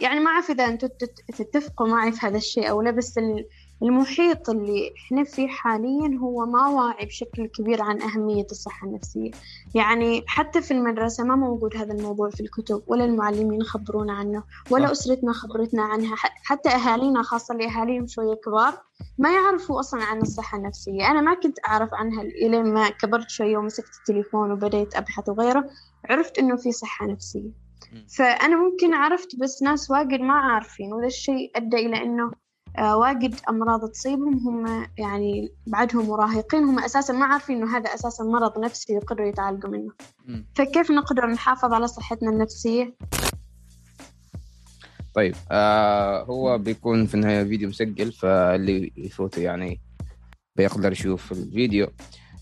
يعني ما أعرف إذا أنتم تتفقوا معي في هذا الشيء أو لا بس المحيط اللي إحنا فيه حاليا هو ما واعي بشكل كبير عن أهمية الصحة النفسية. يعني حتى في المدرسة ما موجود هذا الموضوع في الكتب ولا المعلمين خبرونا عنه ولا أسرتنا خبرتنا عنها حتى أهالينا خاصة اللي أهاليهم شوية كبار ما يعرفوا أصلا عن الصحة النفسية. أنا ما كنت أعرف عنها إلين ما كبرت شوية ومسكت التليفون وبديت أبحث وغيره عرفت إنه في صحة نفسية. فأنا ممكن عرفت بس ناس واجد ما عارفين وذا الشيء أدى إلى إنه آه، واجد أمراض تصيبهم هم يعني بعدهم مراهقين هم أساسا ما عارفين إنه هذا أساسا مرض نفسي يقدروا يتعالجوا منه. فكيف نقدر نحافظ على صحتنا النفسية؟ طيب آه هو بيكون في النهاية فيديو مسجل فاللي يفوته يعني بيقدر يشوف الفيديو.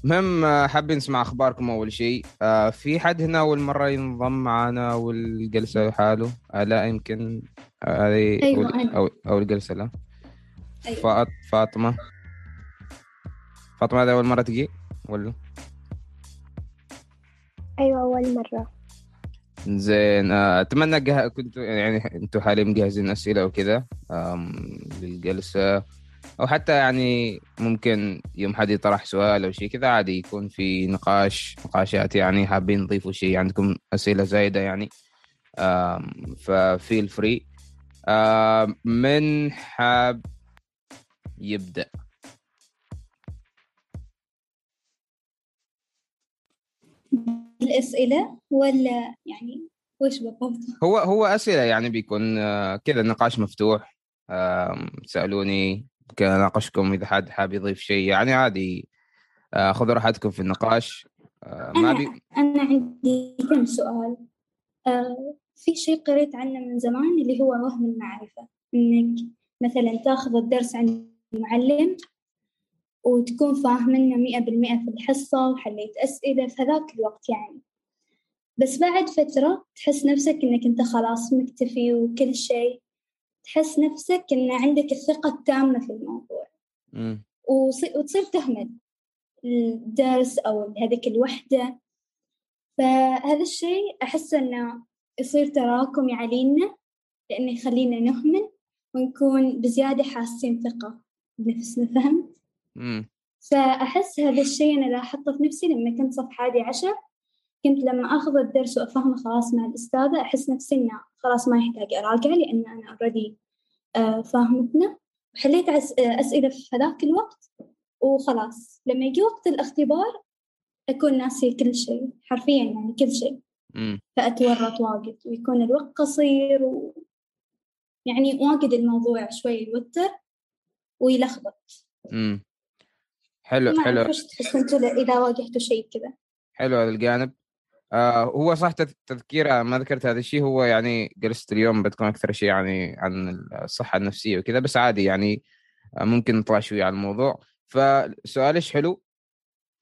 المهم آه، حابين نسمع أخباركم أول شيء. آه في حد هنا أول مرة ينضم معنا والجلسة لحاله آه لا يمكن هذه آه أيوة. أو أو الجلسه لا أيوة. فاطمة. فاطمة هذه أول مرة تجي؟ ولا؟ أيوه أول مرة. زين آه، أتمنى جه... كنتوا يعني أنتوا حاليا مجهزين أسئلة وكذا للجلسة. أو حتى يعني ممكن يوم حد يطرح سؤال أو شيء كذا عادي يكون في نقاش نقاشات يعني حابين نضيفوا شيء عندكم أسئلة زايدة يعني. ففيل فري من حاب يبدأ؟ الاسئله ولا يعني وش بالضبط؟ هو هو أسئلة يعني بيكون آه، كذا نقاش مفتوح. سألوني أناقشكم إذا حد حاب يضيف شيء. يعني عادي آه، خذوا راحتكم في النقاش. آه، ما أنا, بي... أنا عندي كم سؤال. آه في شيء قريت عنه من زمان اللي هو وهم المعرفة. إنك مثلا تاخذ الدرس عند المعلم وتكون فاهمنا مئة بالمئة في الحصة وحليت أسئلة في هذاك الوقت يعني. بس بعد فترة تحس نفسك إنك أنت خلاص مكتفي وكل شيء. تحس نفسك إن عندك الثقة التامة في الموضوع. وتصير تهمل الدرس أو هذيك الوحدة. فهذا الشيء أحس إنه يصير تراكمي علينا لأنه يخلينا نهمل ونكون بزيادة حاسين ثقة بنفسنا فهمت؟ فأحس هذا الشيء أنا لاحظته في نفسي لما كنت صف حادي عشر. كنت لما أخذ الدرس وأفهمه خلاص مع الأستاذة أحس نفسي إنه خلاص ما يحتاج أراجع لأن أنا أوريدي آه، فاهمتنا. وحليت آه، أسئلة في هذاك الوقت وخلاص. لما يجي وقت الاختبار أكون ناسية كل شيء حرفيا يعني كل شيء. فأتورط واجد ويكون الوقت قصير و... يعني واجد الموضوع شوي يوتر ويلخبط. امم حلو حلو. وش تحسون إذا واجهتوا شيء كذا. حلو هذا الجانب. آه هو صح تذكير ما ذكرت هذا الشيء هو يعني جلست اليوم بتكون أكثر شيء يعني عن الصحة النفسية وكذا بس عادي يعني آه ممكن نطلع شوي على الموضوع. فسؤالش حلو؟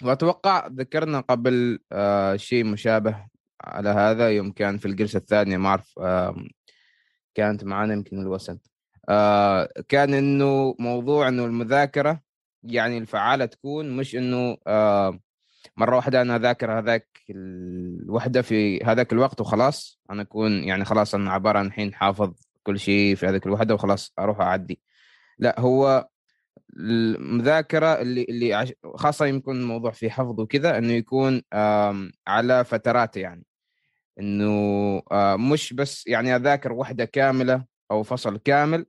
وأتوقع ذكرنا قبل آه شيء مشابه على هذا يوم كان في الجلسة الثانية ما أعرف آه كانت معنا يمكن الوسن آه كان إنه موضوع إنه المذاكرة يعني الفعالة تكون مش إنه آه مرة واحدة أنا أذاكر هذاك الوحده في هذاك الوقت وخلاص أنا أكون يعني خلاص أنا عبارة عن الحين حافظ كل شيء في هذيك الوحدة وخلاص أروح أعدي. لا هو المذاكرة اللي اللي خاصة يكون الموضوع في حفظ وكذا إنه يكون على فترات يعني. إنه مش بس يعني أذاكر وحدة كاملة أو فصل كامل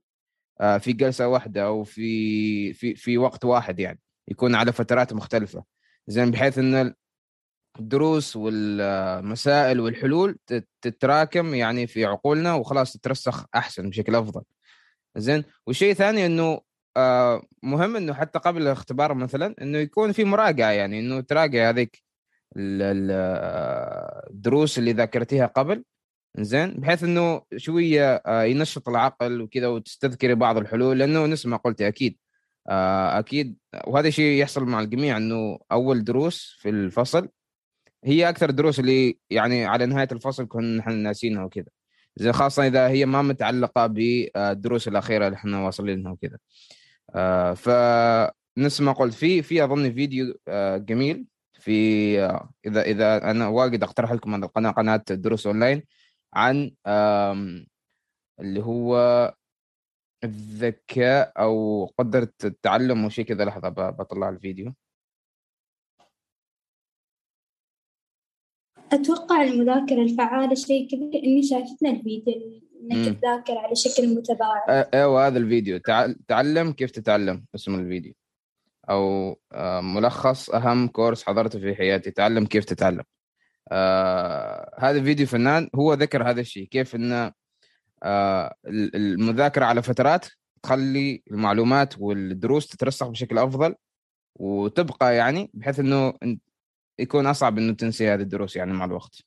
في جلسة واحدة أو في في في وقت واحد يعني يكون على فترات مختلفة. زين بحيث إن الدروس والمسائل والحلول تتراكم يعني في عقولنا وخلاص تترسخ أحسن بشكل أفضل. زين والشيء ثاني إنه آه مهم إنه حتى قبل الاختبار مثلا إنه يكون في مراجعة يعني إنه تراجع هذيك الدروس اللي ذاكرتيها قبل. زين بحيث إنه شوية آه ينشط العقل وكذا وتستذكري بعض الحلول لأنه نفس ما قلتي أكيد. أكيد. وهذا الشيء يحصل مع الجميع إنه أول دروس في الفصل هي أكثر دروس اللي يعني على نهاية الفصل كنا نحن ناسينها وكذا. زي خاصة إذا هي ما متعلقة بالدروس الأخيرة اللي إحنا واصلين لها وكذا. آه، فنفس ما قلت في في أظن فيديو آه، جميل في اذا إذا أنا واجد أقترح لكم هذه القناه قناة دروس أونلاين عن اللي هو الذكاء أو قدرة التعلم وشيء كذا. لحظة بطلع الفيديو. أتوقع المذاكرة الفعالة شيء كذا إني شايفتنا الفيديو إنك تذاكر على شكل متباعد. أيوة هذا الفيديو. تعلم كيف تتعلم اسم الفيديو. أو آه، ملخص أهم كورس حضرته في حياتي تعلم كيف تتعلم. آه هذا الفيديو فنان هو ذكر هذا الشيء كيف ان آه المذاكرة على فترات تخلي المعلومات والدروس تترسخ بشكل أفضل وتبقى يعني بحيث إنه يكون أصعب إنه تنسي هذه الدروس يعني مع الوقت.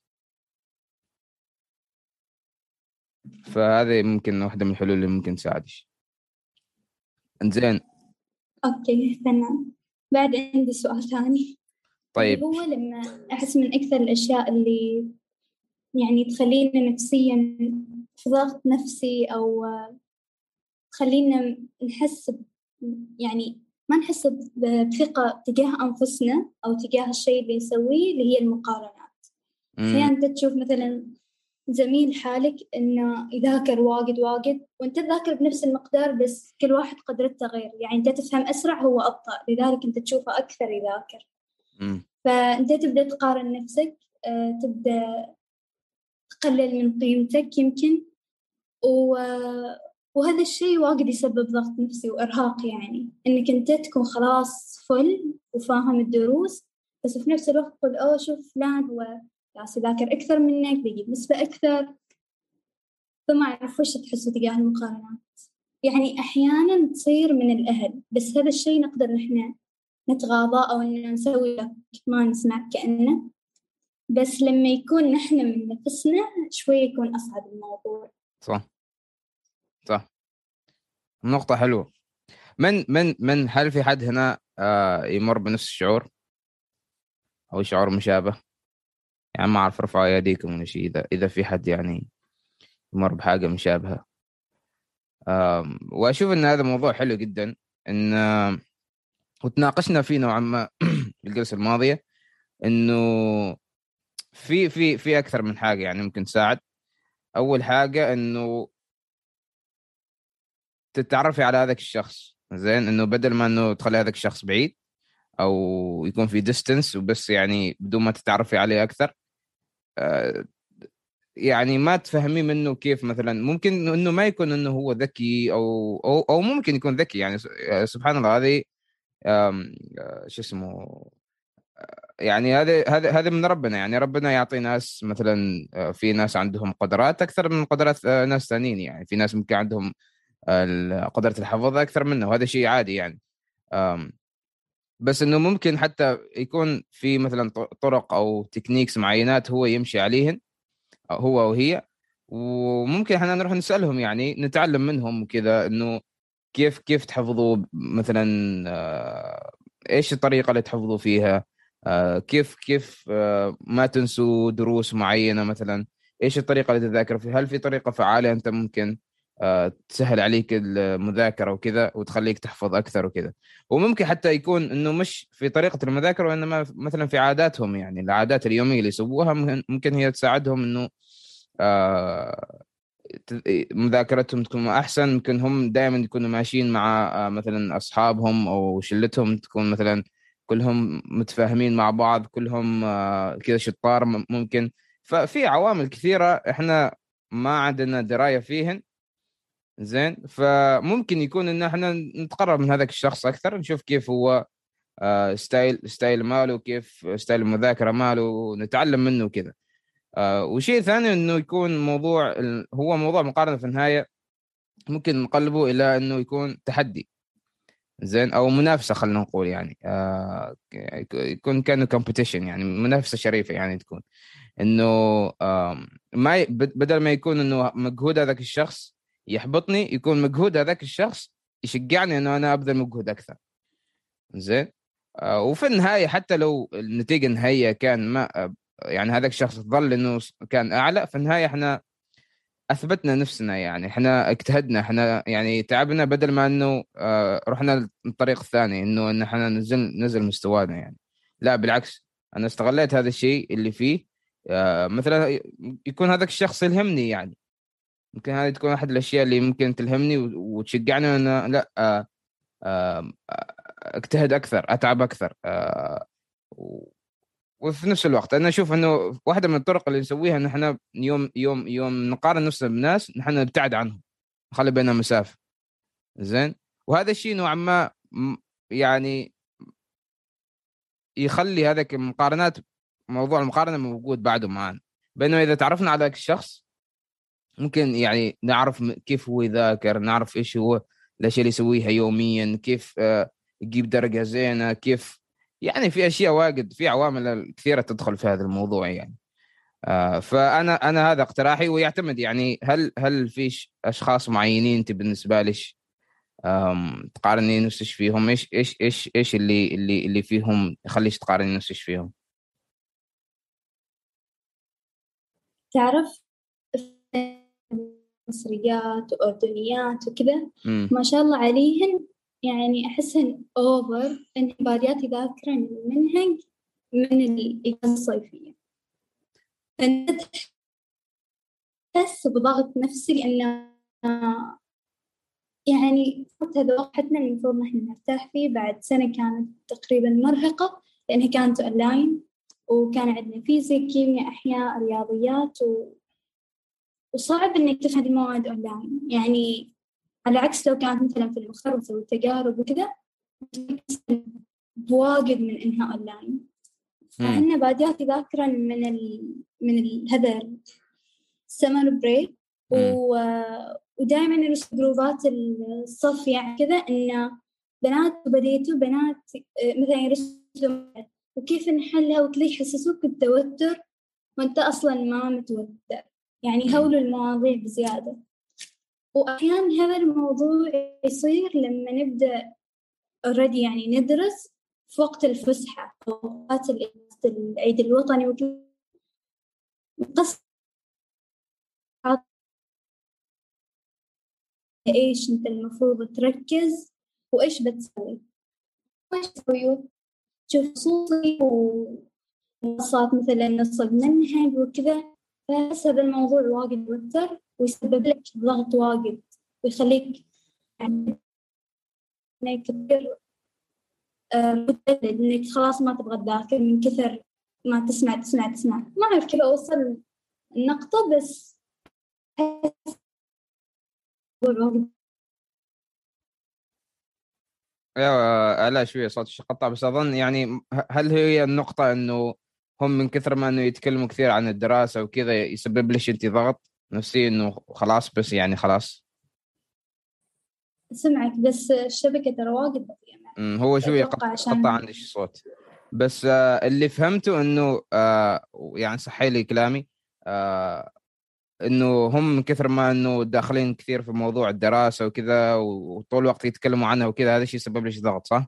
فهذه ممكن واحدة من الحلول اللي ممكن تساعدك. زين أوكي تمام. بعد عندي سؤال ثاني. طيب. هو لما أحس من أكثر الأشياء اللي يعني تخلينا نفسيا في ضغط نفسي أو تخلينا نحس يعني ما نحس بثقة تجاه أنفسنا أو تجاه الشيء اللي نسويه اللي هي المقارنات. أحيانا أنت تشوف مثلا زميل حالك إنه يذاكر واجد واجد وأنت تذاكر بنفس المقدار بس كل واحد قدرته غير. يعني أنت تفهم أسرع هو أبطأ لذلك أنت تشوفه أكثر يذاكر. فأنت تبدأ تقارن نفسك آه، تبدأ تقلل من قيمتك يمكن. و وهذا الشيء واجد يسبب ضغط نفسي وإرهاق يعني. إنك أنت تكون خلاص فل وفاهم الدروس بس في نفس الوقت تقول أوه شوف فلان هو جالس يذاكر أكثر منك بيجيب نسبة أكثر. فما أعرف وش تحسوا تجاه المقارنات. يعني أحيانا تصير من الأهل بس هذا الشيء نقدر نحن نتغاضى أو إن نسوي ما نسمع كأنه. بس لما يكون نحن من نفسنا شوي يكون أصعب الموضوع. صح. صح. نقطة حلوة. من من من هل في حد هنا آه يمر بنفس الشعور؟ أو شعور مشابه؟ يعني ما أعرف ارفعوا أيديكم ولا شيء إذا إذا في حد يعني يمر بحاجة مشابهة. وأشوف إن هذا موضوع حلو جدا إن وتناقشنا فيه نوعا ما الجلسة الماضية إنه في في في أكثر من حاجة يعني ممكن تساعد. أول حاجة إنه تتعرفي على هذاك الشخص. زين؟ إنه بدل ما إنه تخلي هذاك الشخص بعيد أو يكون في ديستنس وبس يعني بدون ما تتعرفي عليه أكثر آه، يعني ما تفهمي منه كيف مثلا ممكن إنه ما يكون إنه هو ذكي أو أو, أو ممكن يكون ذكي يعني آه، سبحان الله هذه آه، شو اسمه يعني هذا هذا هذا من ربنا. يعني ربنا يعطي ناس مثلا في ناس عندهم قدرات أكثر من قدرات ناس ثانيين. يعني في ناس ممكن عندهم قدرة الحفظ أكثر منه. وهذا شيء عادي يعني. بس إنه ممكن حتى يكون في مثلا طرق أو تكنيكس معينات هو يمشي عليهن هو وهي وممكن إحنا نروح نسألهم يعني نتعلم منهم وكذا إنه كيف كيف تحفظوا مثلا آه، إيش الطريقة اللي تحفظوا فيها؟ آه، كيف كيف آه، ما تنسوا دروس معينة مثلا؟ إيش الطريقة اللي تذاكر فيها؟ هل في طريقة فعالة أنت ممكن آه، تسهل عليك المذاكرة وكذا وتخليك تحفظ أكثر وكذا؟ وممكن حتى يكون إنه مش في طريقة المذاكرة وإنما مثلا في عاداتهم يعني العادات اليومية اللي يسووها ممكن هي تساعدهم إنه آه، مذاكرتهم تكون أحسن ممكن هم دائما يكونوا ماشيين مع آه، مثلا أصحابهم أو شلتهم تكون مثلا كلهم متفاهمين مع بعض كلهم كذا شطار ممكن. ففي عوامل كثيرة إحنا ما عندنا دراية فيهن. زين؟ فممكن يكون إن إحنا نتقرب من هذاك الشخص أكثر نشوف كيف هو آه، style style ماله كيف style المذاكرة ماله نتعلم منه وكذا. آه، وشيء ثاني إنه يكون موضوع هو موضوع مقارنة في النهاية ممكن نقلبه إلى إنه يكون تحدي. زين أو منافسة خلينا نقول يعني آه يكون كأنه competition يعني منافسة شريفة يعني تكون. إنه آه ما بدل ما يكون إنه مجهود هذاك الشخص يحبطني يكون مجهود هذاك الشخص يشجعني إنه أنا أبذل مجهود أكثر. زين؟ آه وفي النهاية حتى لو النتيجة النهائية كان ما يعني هذاك الشخص ظل إنه كان أعلى في النهاية إحنا أثبتنا نفسنا يعني إحنا اجتهدنا إحنا يعني تعبنا بدل ما إنه آه رحنا للطريق الثاني إنه إن إحنا نزل نزل مستوانا يعني. لا بالعكس أنا استغليت هذا الشيء اللي فيه آه مثلا يكون هذاك الشخص يلهمني يعني. ممكن هذه تكون أحد الأشياء اللي ممكن تلهمني وتشجعني انه لا آه، أجتهد أكثر أتعب أكثر وفي نفس الوقت أنا أشوف إنه واحدة من الطرق اللي نسويها ان إحنا يوم يوم يوم نقارن نفسنا بناس نحن نبتعد عنهم نخلي بيننا مسافة. زين؟ وهذا الشيء نوعا ما يعني يخلي هذاك المقارنات موضوع المقارنة موجود بعده معنا بينما إذا تعرفنا على ذاك الشخص ممكن يعني نعرف كيف هو يذاكر نعرف إيش هو الأشياء اللي يسويها يوميا كيف آه، يجيب درجة زينة كيف يعني في أشياء واجد في عوامل كثيرة تدخل في هذا الموضوع يعني. آه، فأنا أنا هذا اقتراحي ويعتمد يعني هل هل في أشخاص معينين أنت بالنسبة لك تقارني نفسك فيهم؟ إيش إيش إيش إيش اللي اللي اللي فيهم يخليش تقارني نفسك فيهم؟ تعرف مصريات وأردنيات وكذا؟ ما شاء الله عليهن يعني أحسهن أوفر إن باديات يذاكرن المنهج من الإجازة الصيفية. تحس بضغط نفسي لأن يعني هذا وقتنا المفروض نحن نرتاح فيه. بعد سنة كانت تقريبا مرهقة لأنها كانت أونلاين وكان عندنا فيزياء كيمياء أحياء رياضيات و... وصعب إنك تفهم المواد أونلاين يعني على عكس لو كانت مثلا في المختبر تسوي تجارب وكذا بواجد من إنها أونلاين فإحنا باديات ذاكرا من ال... من ال... هذا ال summer break و... ودائما نرسل group ات الصف يعني كذا إن بنات بديتوا بنات مثلا يرسلوا وكيف نحلها وكذا يحسسوك بالتوتر وأنت أصلا ما متوتر. يعني هولوا المواضيع بزيادة. وأحيانا هذا الموضوع يصير لما نبدأ already يعني ندرس في وقت الفسحة أوقات العيد الوطني وكذا. إيش أنت المفروض تركز وإيش بتسوي؟ وإيش تسوي تشوف خصوصي ومنصات مثلا نصب منهج وكذا فأحس هذا الموضوع واجد يوتر ويسبب لك ضغط واجد ويخليك يعني تصير آه، متجلد إنك خلاص ما تبغى تذاكر من كثر ما تسمع تسمع تسمع. ما أعرف كيف أوصل النقطة بس أيوه لا شوية صوت قطع بس أظن يعني هل هي النقطة إنه هم من كثر ما إنه يتكلموا كثير عن الدراسة وكذا يسبب لك أنت ضغط؟ نفسي إنه خلاص بس يعني خلاص سمعك بس الشبكة ترى واجد بطيئة هو شوية قطع عشان... عندي الصوت بس آه اللي فهمته إنه آه يعني صحي لي كلامي آه إنه هم من كثر ما إنه داخلين كثير في موضوع الدراسة وكذا وطول الوقت يتكلموا عنها وكذا هذا الشيء يسبب لك ضغط صح؟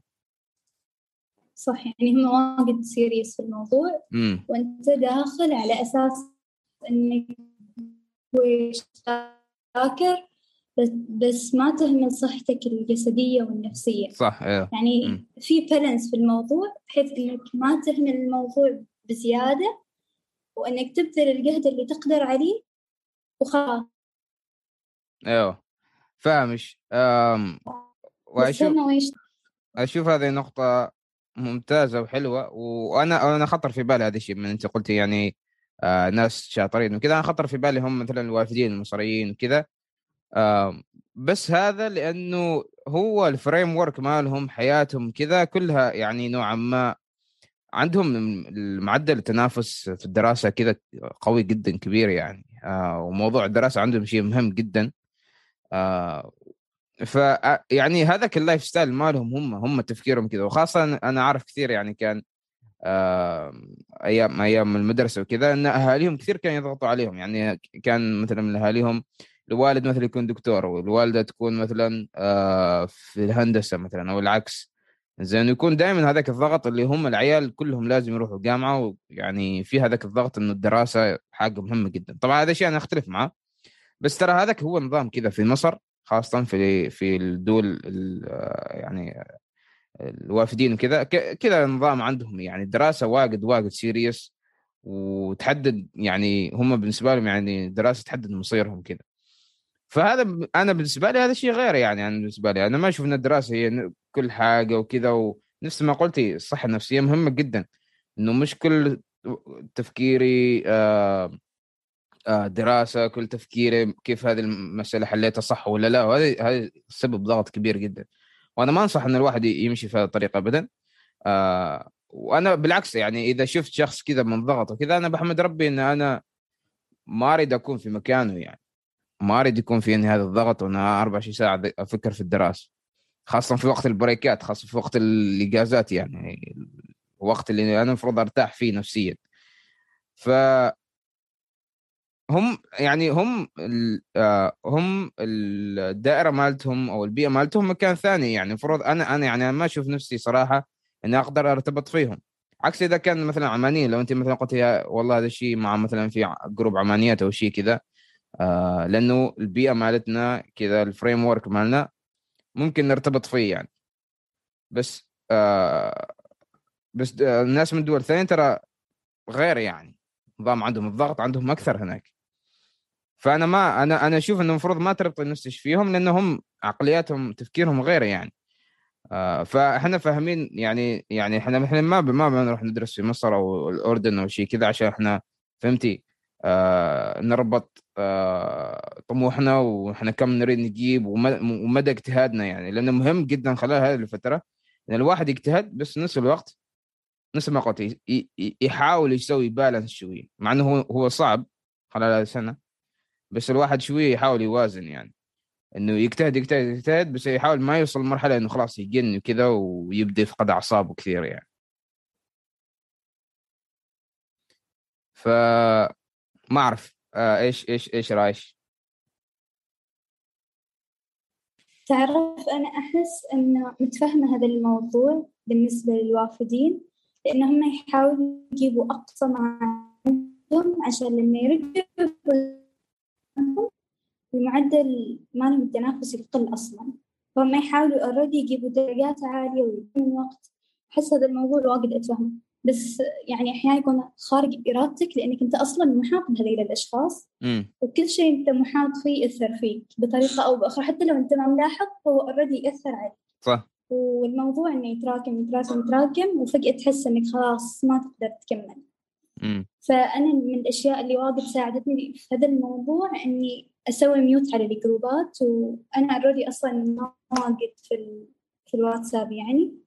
صح يعني هم واجد سيريس في الموضوع مم. وأنت داخل على أساس إنك تذاكر بس بس ما تهمل صحتك الجسدية والنفسية. صح أيوه يعني م. في بالانس في الموضوع بحيث إنك ما تهمل الموضوع بزيادة وإنك تبذل الجهد اللي تقدر عليه وخلاص. أيوه فاهمش. أم... وأشوف أشوف هذه نقطة ممتازة وحلوة وأنا أنا خطر في بالي هذا الشيء من أنت قلتي. يعني آه ناس شاطرين وكذا. أنا خطر في بالي هم مثلا الوافدين المصريين وكذا آه بس هذا لأنه هو ال framework مالهم حياتهم كذا كلها يعني نوعا ما عندهم المعدل التنافس في الدراسة كذا قوي جدا كبير يعني. آه وموضوع الدراسة عندهم شيء مهم جدا. آه ف يعني هذاك ال lifestyle مالهم هم هم تفكيرهم كذا. وخاصة أنا أعرف كثير يعني كان آه أيام أيام المدرسة وكذا إن أهاليهم كثير كانوا يضغطوا عليهم. يعني كان مثلا من أهاليهم الوالد مثلا يكون دكتور والوالدة تكون مثلا آه في الهندسة مثلا أو العكس. زين يكون دائما هذاك الضغط اللي هم العيال كلهم لازم يروحوا جامعة ويعني في هذاك الضغط إنه الدراسة حاجة مهمة جدا. طبعا هذا الشيء أنا أختلف معه بس ترى هذاك هو نظام كذا في مصر خاصه في في الدول يعني الوافدين وكذا كذا نظام عندهم يعني الدراسه واجد واجد سيريس وتحدد يعني هم بالنسبة لهم يعني دراسة تحدد مصيرهم كذا. فهذا أنا بالنسبة لي هذا شيء غير يعني أنا بالنسبة لي أنا ما أشوف إن الدراسة هي كل حاجة وكذا ونفس ما قلتي الصحة النفسية مهمة جدا. إنه مش كل تفكيري آه، آه، دراسة كل تفكيري كيف هذه المسألة حليتها صح ولا لا وهذا هذا سبب ضغط كبير جدا. وأنا ما أنصح إن الواحد يمشي في هذه الطريقة ابدا. آه، وأنا بالعكس يعني إذا شفت شخص كذا منضغط وكذا أنا بحمد ربي إن أنا ما أريد أكون في مكانه يعني. ما أريد يكون فيني هذا الضغط وأنا 24 ساعة أفكر في الدراسة. خاصة في وقت البريكات خاصة في وقت الإجازات يعني الوقت اللي أنا المفروض أرتاح فيه نفسيا. ف هم يعني هم ال- آه، هم الدائرة مالتهم أو البيئة مالتهم مكان ثاني. يعني المفروض أنا أنا يعني ما أشوف نفسي صراحة إني أقدر أرتبط فيهم. عكس إذا كان مثلا عمانيين لو أنت مثلا قلت يا والله هذا الشيء مع مثلا في group عمانيات أو شيء كذا آه لأنه البيئة مالتنا كذا ال framework مالنا ممكن نرتبط فيه يعني. بس آه بس الناس من دول ثانية ترى غير يعني. نظام عندهم الضغط عندهم أكثر هناك. فأنا ما أنا أنا أشوف إنه المفروض ما تربط نفسك فيهم لأنهم عقلياتهم تفكيرهم غير يعني. آه فإحنا فاهمين يعني يعني إحنا إحنا ما ما بنروح ندرس في مصر أو الأردن أو شيء كذا عشان إحنا فهمتي؟ آه نربط آه طموحنا وإحنا كم نريد نجيب وم- ومدى اجتهادنا يعني. لأنه مهم جدا خلال هذه الفترة إن الواحد يجتهد بس نفس الوقت نفس ما قلت يحاول يسوي بالانس شوي. مع إنه هو صعب خلال هذه السنة. بس الواحد شوية يحاول يوازن يعني. إنه يجتهد يجتهد يجتهد بس يحاول ما يوصل لمرحلة إنه خلاص يجن وكذا ويبدأ يفقد أعصابه كثير يعني. ف ما أعرف آه إيش إيش إيش رايش تعرف أنا أحس أن متفهمة هذا الموضوع بالنسبة للوافدين لأنهم يحاولوا يجيبوا أقصى ما عندهم عشان لما يرجعوا المعدل مالهم التنافسي يقل أصلا. فهم يحاولوا أوريدي يجيبوا درجات عالية ويكون وقت. أحس هذا الموضوع واجد أتفهمه بس يعني أحيانا يكون خارج إرادتك لأنك أنت أصلا محاط بهذيل الأشخاص. امم وكل شيء أنت محاط فيه يأثر فيك بطريقة أو بأخرى. حتى لو أنت ما ملاحظ هو أوريدي يأثر عليك. صح. والموضوع إنه يتراكم يتراكم يتراكم وفجأة تحس إنك خلاص ما تقدر تكمل. فأنا من الأشياء اللي واجد ساعدتني في هذا الموضوع إني أسوي ميوت على الجروبات وأنا أوريدي أصلا ما واجد في ال... في الواتساب يعني.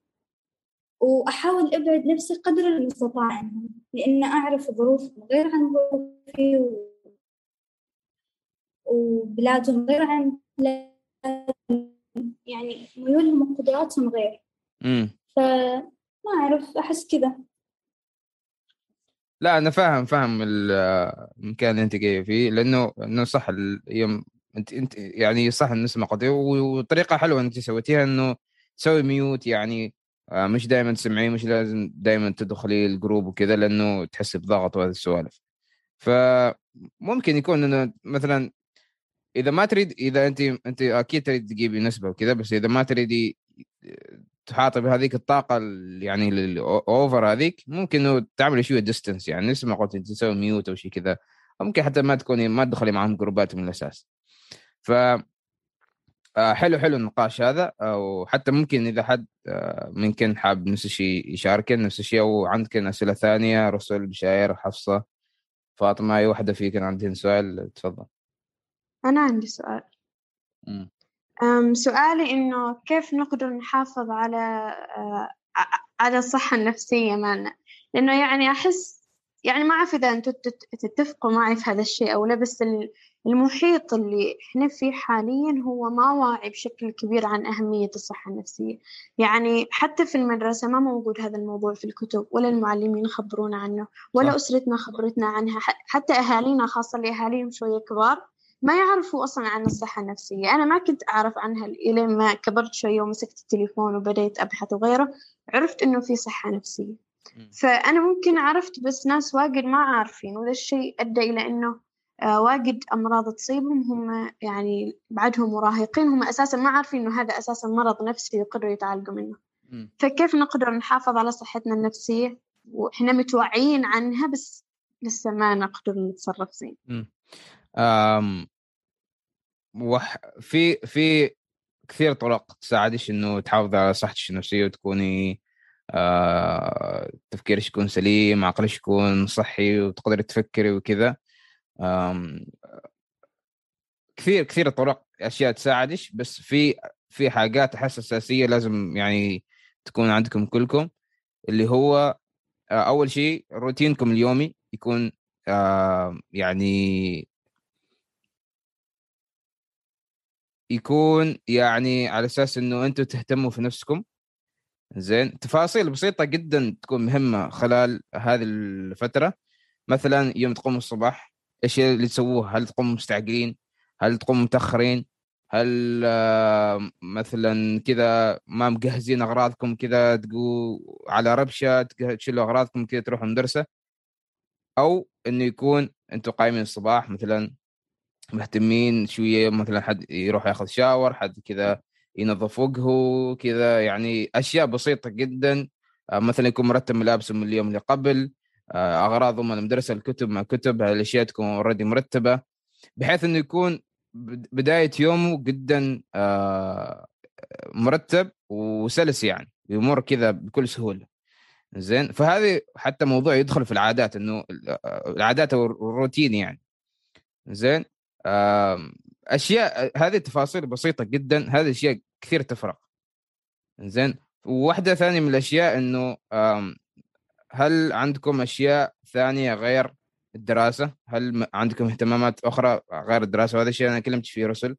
وأحاول أبعد نفسي قدر المستطاع عنهم لأن أعرف ظروفهم غير عن ظروفي و... وبلادهم غير عن يعني ميولهم وقدراتهم غير. امم فما أعرف أحس كذا. لا أنا فاهم فاهم ال- المكان اللي أنت جاي فيه لأنه انه صح يوم أنت أنت يعني صح نسمع قضية وطريقة حلوة أنت سويتيها إنه تسوي mute يعني آه، مش دائما تسمعيه مش لازم دائما تدخلي ال group وكذا لأنه تحس بضغط وهذه السوالف. فممكن يكون إنه مثلا إذا ما تريد إذا أنت أنت أكيد تريد تجيبي نسبة وكذا بس إذا ما تريدي تحاطي بهذيك الطاقة ال- يعني ال over هذيك ممكن إنه تعملي شوية distance يعني نفس ما قلت تسوي mute أو شيء كذا. أو ممكن حتى ما تكوني ما تدخلي معهم group ات من الأساس. ف آه، حلو حلو النقاش هذا. أو حتى ممكن إذا حد آه، ممكن حاب نفس الشيء يشاركن نفس الشيء. أو عندك أسئلة ثانية رسل بشاير حفصة فاطمة أي واحدة فيكن عندهن سؤال تفضل. أنا عندي سؤال. مم. سؤالي إنه كيف نقدر نحافظ على آه، على الصحة النفسية مالنا لأنه يعني أحس يعني ما أعرف إذا تت- تتفقوا معي في هذا الشيء أو لا بس ال- المحيط اللي إحنا فيه حاليا هو ما واعي بشكل كبير عن أهمية الصحة النفسية يعني حتى في المدرسة ما موجود هذا الموضوع في الكتب ولا المعلمين خبرونا عنه ولا صح. أسرتنا خبرتنا عنها حتى أهالينا خاصة اللي أهاليهم شوية كبار ما يعرفوا أصلا عن الصحة النفسية. أنا ما كنت أعرف عنها إلين ما كبرت شوية ومسكت التليفون وبديت أبحث وغيره عرفت إنه في صحة نفسية. فأنا ممكن عرفت بس ناس واجد ما عارفين وذا الشيء أدى إلى إنه آه، واجد أمراض تصيبهم هم يعني بعدهم مراهقين هم أساسا ما عارفين إنه هذا أساسا مرض نفسي يقدروا يتعالجوا منه. فكيف نقدر نحافظ على صحتنا النفسية؟ وإحنا متوعيين عنها بس لسه ما نقدر نتصرف زين. وح في في كثير طرق تساعدك إنه تحافظ على صحتك النفسية وتكوني آه تفكيرك يكون سليم عقلك يكون صحي وتقدري تفكري وكذا. كثير كثير طرق أشياء تساعدك بس في في حاجات أحس أساسية لازم يعني تكون عندكم كلكم اللي هو آه، أول شيء روتينكم اليومي يكون آه يعني يكون يعني على أساس إنه أنتم تهتموا في نفسكم. زين تفاصيل بسيطة جدا تكون مهمة خلال هذه الفترة. مثلا يوم تقوموا الصباح إيش اللي تسووه؟ هل تقوموا مستعجلين؟ هل تقوموا متأخرين؟ هل مثلا كذا ما مجهزين أغراضكم كذا تقول على ربشة تشيلوا أغراضكم كذا تروحوا المدرسة؟ أو إنه يكون أنتم قايمين الصباح مثلا مهتمين شوية مثلا حد يروح ياخذ شاور حد كذا ينظف وجهه كذا يعني أشياء بسيطة جدا. آه، مثلا يكون مرتب ملابسه من اليوم اللي قبل. آه، أغراضه من المدرسة الكتب مع كتب هالاشياء تكون اوريدي مرتبة. بحيث إنه يكون بداية يومه جدا آه، مرتب وسلس يعني يمر كذا بكل سهولة. زين؟ فهذه حتى موضوع يدخل في العادات إنه العادات أو الروتين يعني. زين؟ أشياء هذه تفاصيل بسيطة جدا هذه الاشياء كثير تفرق. زين وواحده ثانية من الأشياء إنه هل عندكم أشياء ثانية غير الدراسة؟ هل عندكم اهتمامات أخرى غير الدراسة؟ وهذا الشيء أنا كلمت فيه رسل.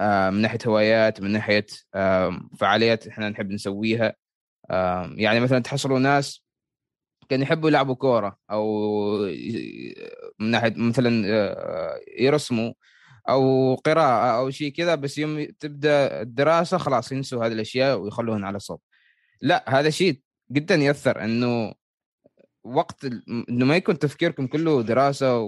من ناحية هوايات من ناحية فعاليات إحنا نحب نسويها. يعني مثلا تحصلوا ناس كان يحبوا يلعبوا كورة أو من ناحية مثلا آه، يرسموا أو قراءة أو شيء كذا بس يوم تبدأ الدراسة خلاص ينسوا هذه الأشياء ويخلوهن على صوب. لا هذا شيء جدا يأثر إنه وقت إنه ما يكون تفكيركم كله دراسة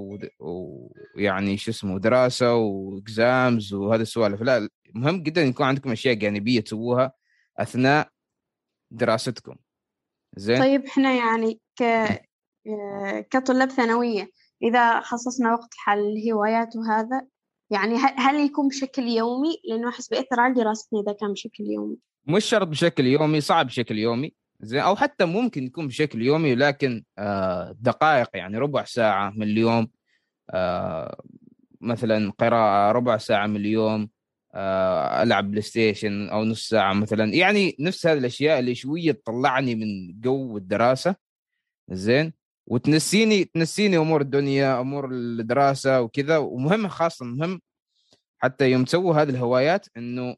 ويعني و... شو اسمه دراسة واكزامز وهذا السوالف. لا مهم جدا يكون عندكم أشياء جانبية تسووها أثناء دراستكم. زين؟ طيب إحنا يعني كطلاب ثانوية إذا خصصنا وقت حل الهوايات وهذا يعني هل يكون بشكل يومي؟ لأنه أحس بيأثر على دراستنا إذا كان بشكل يومي. مش شرط بشكل يومي صعب بشكل يومي زين أو حتى ممكن يكون بشكل يومي لكن آه دقائق يعني ربع ساعة من اليوم آه مثلا قراءة ربع ساعة من اليوم آه ألعب بلاي ستيشن أو نص ساعة مثلا يعني نفس هذه الأشياء اللي شوية تطلعني من جو الدراسة. زين؟ وتنسيني تنسيني أمور الدنيا أمور الدراسة وكذا. ومهم خاصة مهم حتى يوم تسووا هذه الهوايات إنه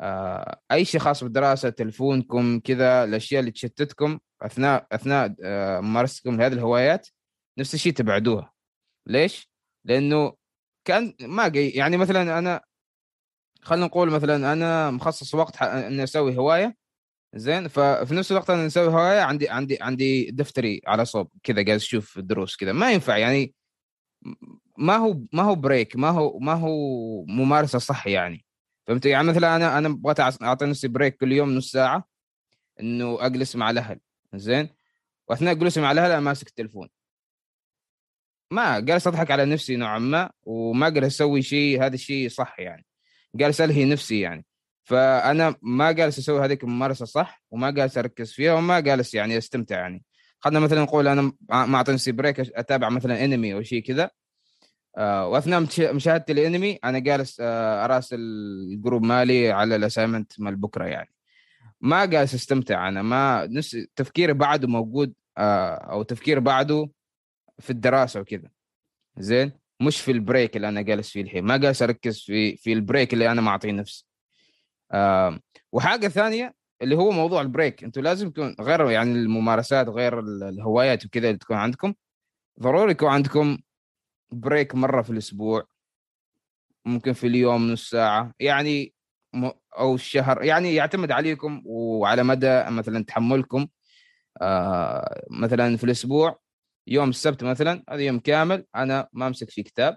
آه أي شيء خاص بالدراسة تلفونكم كذا الأشياء اللي تشتتكم أثناء أثناء آه ممارستكم لهذه الهوايات نفس الشيء تبعدوها. ليش؟ لأنه كأن ما جاي يعني مثلا أنا خلينا نقول مثلا أنا مخصص وقت إني أسوي هواية. زين ففي نفس الوقت أنا نسوي هواية عندي عندي عندي دفتري على صوب كذا قاعد أشوف الدروس كذا. ما ينفع يعني ما هو ما هو break ما هو ما هو ممارسة صح يعني. فهمت؟ يعني مثلا أنا أنا بغيت أعطي نفسي break كل يوم نص ساعة إنه أجلس مع الأهل. زين؟ وأثناء جلوسي مع الأهل أنا ماسك التلفون ما جالس أضحك على نفسي نوعا ما وما جالس أسوي شيء هذا الشيء صح يعني. جالس ألهي نفسي يعني. فأنا ما جالس أسوي هذيك الممارسة صح وما جالس أركز فيها وما جالس يعني أستمتع يعني. خلينا مثلا نقول أنا ما اعطي نفسي break أتابع مثلا أنمي أو شيء كذا. آه وأثناء مشاهدتي الانمي أنا جالس آه أراسل ال group مالي على ال assignment مال بكرة يعني. ما جالس أستمتع أنا ما نفس تفكيري بعده موجود آه أو تفكيري بعده في الدراسة وكذا. زين؟ مش في ال break اللي أنا جالس فيه الحين. ما جالس أركز في في البريك اللي أنا معطيه نفسي وحاجة ثانية اللي هو موضوع ال break. أنتم لازم يكون غير يعني الممارسات غير الهوايات وكذا اللي تكون عندكم. ضروري يكون عندكم break مرة في الأسبوع. ممكن في اليوم نص ساعة. يعني أو الشهر. يعني يعتمد عليكم وعلى مدى مثلا تحملكم. آه مثلا في الأسبوع يوم السبت مثلا هذا يوم كامل أنا ما أمسك فيه كتاب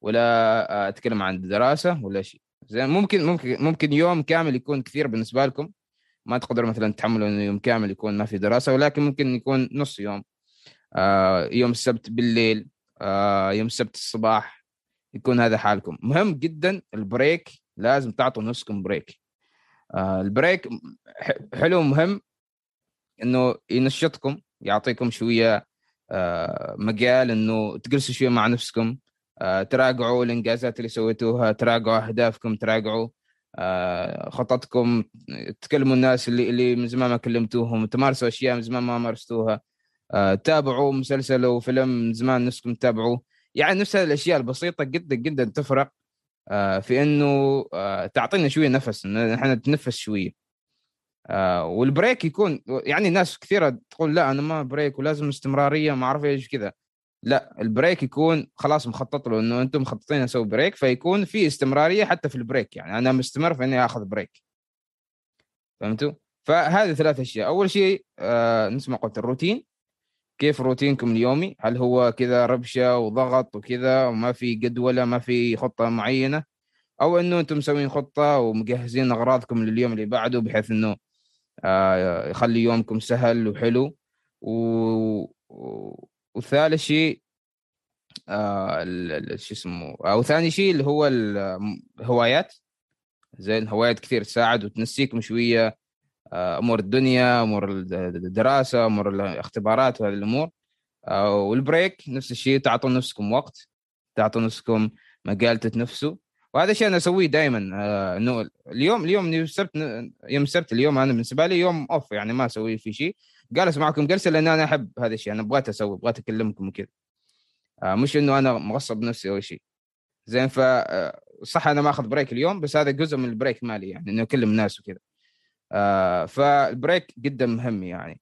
ولا أتكلم عن دراسة ولا شيء. زين ممكن ممكن ممكن يوم كامل يكون كثير بالنسبة لكم. ما تقدروا مثلا تحملوا إنه يوم كامل يكون ما في دراسة ولكن ممكن يكون نص يوم. آه يوم السبت بالليل آه يوم السبت الصباح يكون هذا حالكم. مهم جدا ال break لازم تعطوا نفسكم break. آه ال break حلو مهم إنه ينشطكم يعطيكم شوية آه مجال إنه تجلسوا شوية مع نفسكم. تراجعوا الإنجازات اللي سويتوها تراجعوا أهدافكم تراجعوا آه خططكم تكلموا الناس اللي اللي من زمان ما كلمتوهم تمارسوا أشياء من زمان ما مارستوها آه تابعوا مسلسل وفيلم من زمان نفسكم تتابعوه يعني نفس الأشياء البسيطة جدا جدا تفرق آه في إنه آه تعطينا شوية نفس إحنا نتنفس شوية. آه وال break يكون يعني ناس كثيرة تقول لا أنا ما break ولازم استمرارية ما أعرف إيش كذا. لا ال break يكون خلاص مخطط له إنه أنتم مخططين أسوي break فيكون في استمرارية حتى في ال break. يعني أنا مستمر في إني آخذ break. فهمتوا؟ فهذه ثلاث أشياء. أول شيء آه نسمع قلت الروتين. كيف روتينكم اليومي؟ هل هو كذا ربشة وضغط وكذا وما في جدولة ما في خطة معينة؟ أو إنه أنتم مسوين خطة ومجهزين أغراضكم لليوم اللي بعده بحيث إنه آه يخلي يومكم سهل وحلو و... وثالث شيء آه شو اسمه أو ثاني شيء اللي هو الهوايات. زين هوايات كثير تساعد وتنسيكم شوية آه أمور الدنيا أمور الدراسة أمور الاختبارات وهذه الأمور. آه والبريك نفس الشيء تعطوا نفسكم وقت تعطوا نفسكم مجال تتنفسوا. وهذا الشيء أنا أسويه دائما إنه اليوم اليوم يوم السبت يوم السبت اليوم أنا بالنسبة لي يوم off يعني ما أسوي فيه شيء. جالس معكم جلسة لأن أنا أحب هذا الشيء أنا بغيت أسوي بغيت اكلمكم وكذا. آه مش إنه أنا مغصب نفسي أو شيء. زين ف آه، صح أنا ماخذ break اليوم بس هذا جزء من ال break مالي يعني إنه اكلم الناس وكذا. آه فال break جدا مهم يعني.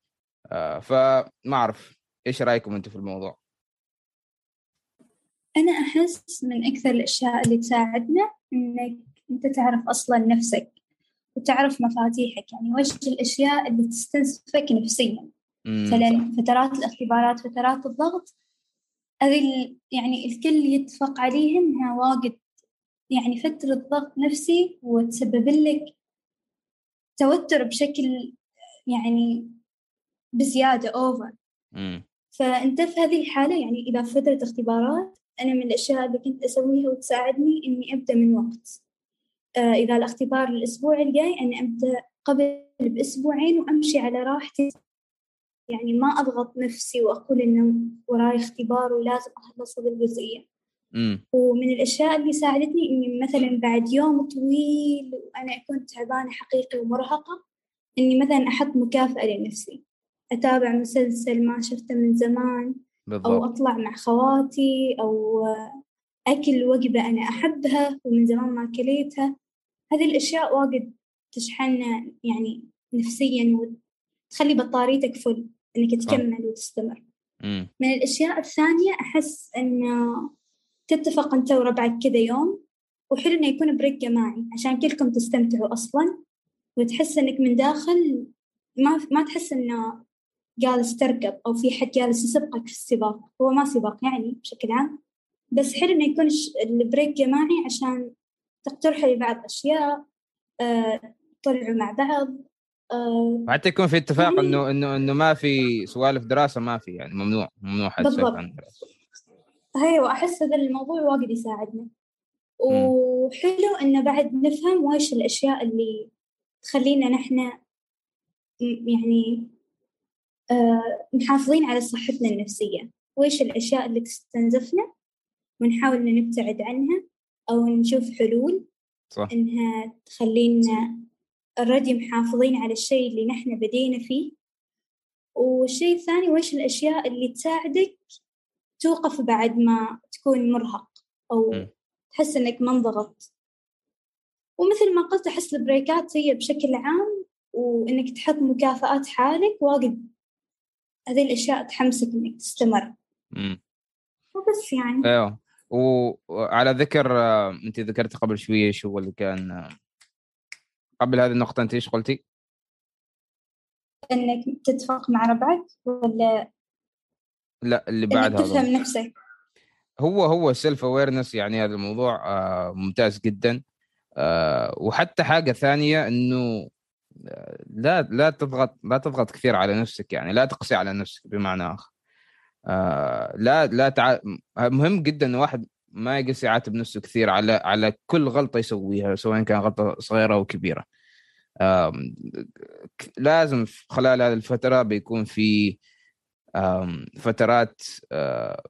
آه فما أعرف إيش رأيكم أنتم في الموضوع؟ أنا أحس من أكثر الأشياء اللي تساعدنا إنك أنت تعرف أصلا نفسك. وتعرف مفاتيحك. يعني وش الأشياء اللي تستنزفك نفسيا. مثلا فترات الاختبارات فترات الضغط. هذه يعني الكل يتفق عليها إنها واجد يعني فترة ضغط نفسي وتسبب لك توتر بشكل يعني بزيادة أوفر فأنت في هذه الحالة يعني إذا فترة اختبارات أنا من الأشياء اللي كنت أسويها وتساعدني إني أبدأ من وقت. إذا الاختبار الأسبوع الجاي. أنا أبدأ قبل بأسبوعين وأمشي على راحتي. يعني ما أضغط نفسي وأقول إنه وراي اختبار ولازم أخلصه بالجزئية. ومن الأشياء اللي ساعدتني إني مثلا بعد يوم طويل وأنا أكون تعبانة حقيقي ومرهقة إني مثلا أحط مكافأة لنفسي. أتابع مسلسل ما شفته من زمان بالضبط. أو أطلع مع خواتي أو أكل وجبة أنا أحبها ومن زمان ما أكليتها هذه الأشياء واجد تشحننا يعني نفسيا وتخلي بطاريتك فل إنك تكمل وتستمر. مم. من الأشياء الثانية أحس إن تتفق أنت وربعك كذا يوم وحلو إنه يكون بريك جماعي عشان كلكم تستمتعوا أصلا وتحس إنك من داخل ما ما تحس إنه جالس تركض أو في حد جالس يسبقك في السباق. هو ما سباق يعني بشكل عام بس حلو إنه يكون البريك جماعي عشان تقترحوا لبعض أشياء آه، طلعوا مع بعض آه، حتى يكون في اتفاق يعني إنه إنه إنه ما في سوالف دراسة ما في يعني ممنوع ممنوع حد بالضبط. عن دراسة. أيوه احس هذا الموضوع واجد يساعدنا وحلو انه بعد نفهم وش الأشياء اللي تخلينا نحن يعني آه محافظين على صحتنا النفسية. وإيش الأشياء اللي تستنزفنا ونحاول نبتعد عنها. أو نشوف حلول صح. إنها تخلينا already محافظين على الشيء اللي نحن بدينا فيه والشيء الثاني وإيش الأشياء اللي تساعدك توقف بعد ما تكون مرهق أو م. تحس إنك منضغط ومثل ما قلت أحس ال breakات هي بشكل عام وإنك تحط مكافآت حالك واجد هذه الأشياء تحمسك إنك تستمر. امم وبس يعني. أيوه وعلى ذكر آه، أنت ذكرت قبل شوية شو اللي كان آه، قبل هذه النقطة أنت إيش قلتي؟ إنك تتفق مع ربعك ولا لا اللي بعد هذا تفهم نفسك؟ هو هو self awareness يعني هذا الموضوع آه، ممتاز جدا. وحتى حاجة ثانية إنه لا لا تضغط لا تضغط كثير على نفسك يعني لا تقسي على نفسك بمعنى آخر. آه لا لا تع... مهم جدا إن واحد ما يجلس يعاتب نفسه كثير على على كل غلطة يسويها سواء كان غلطة صغيرة أو كبيرة. لازم خلال هذه الفترة بيكون في فترات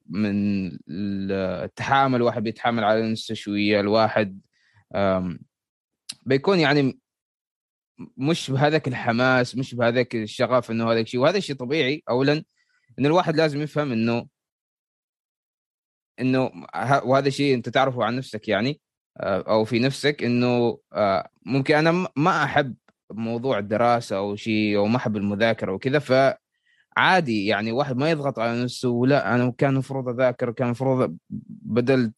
من التحامل الواحد بيتحامل على نفسه شوية الواحد بيكون يعني مش بهذاك الحماس مش بهذاك الشغف إنه هذا الشيء وهذا الشيء طبيعي اولا. إن الواحد لازم يفهم إنه إنه وهذا شيء أنت تعرفه عن نفسك يعني آه، أو في نفسك إنه آه، ممكن أنا ما أحب موضوع الدراسة أو شيء أو ما أحب المذاكرة وكذا فعادي يعني واحد ما يضغط على نفسه لا أنا كان المفروض أذاكر كان المفروض بدل.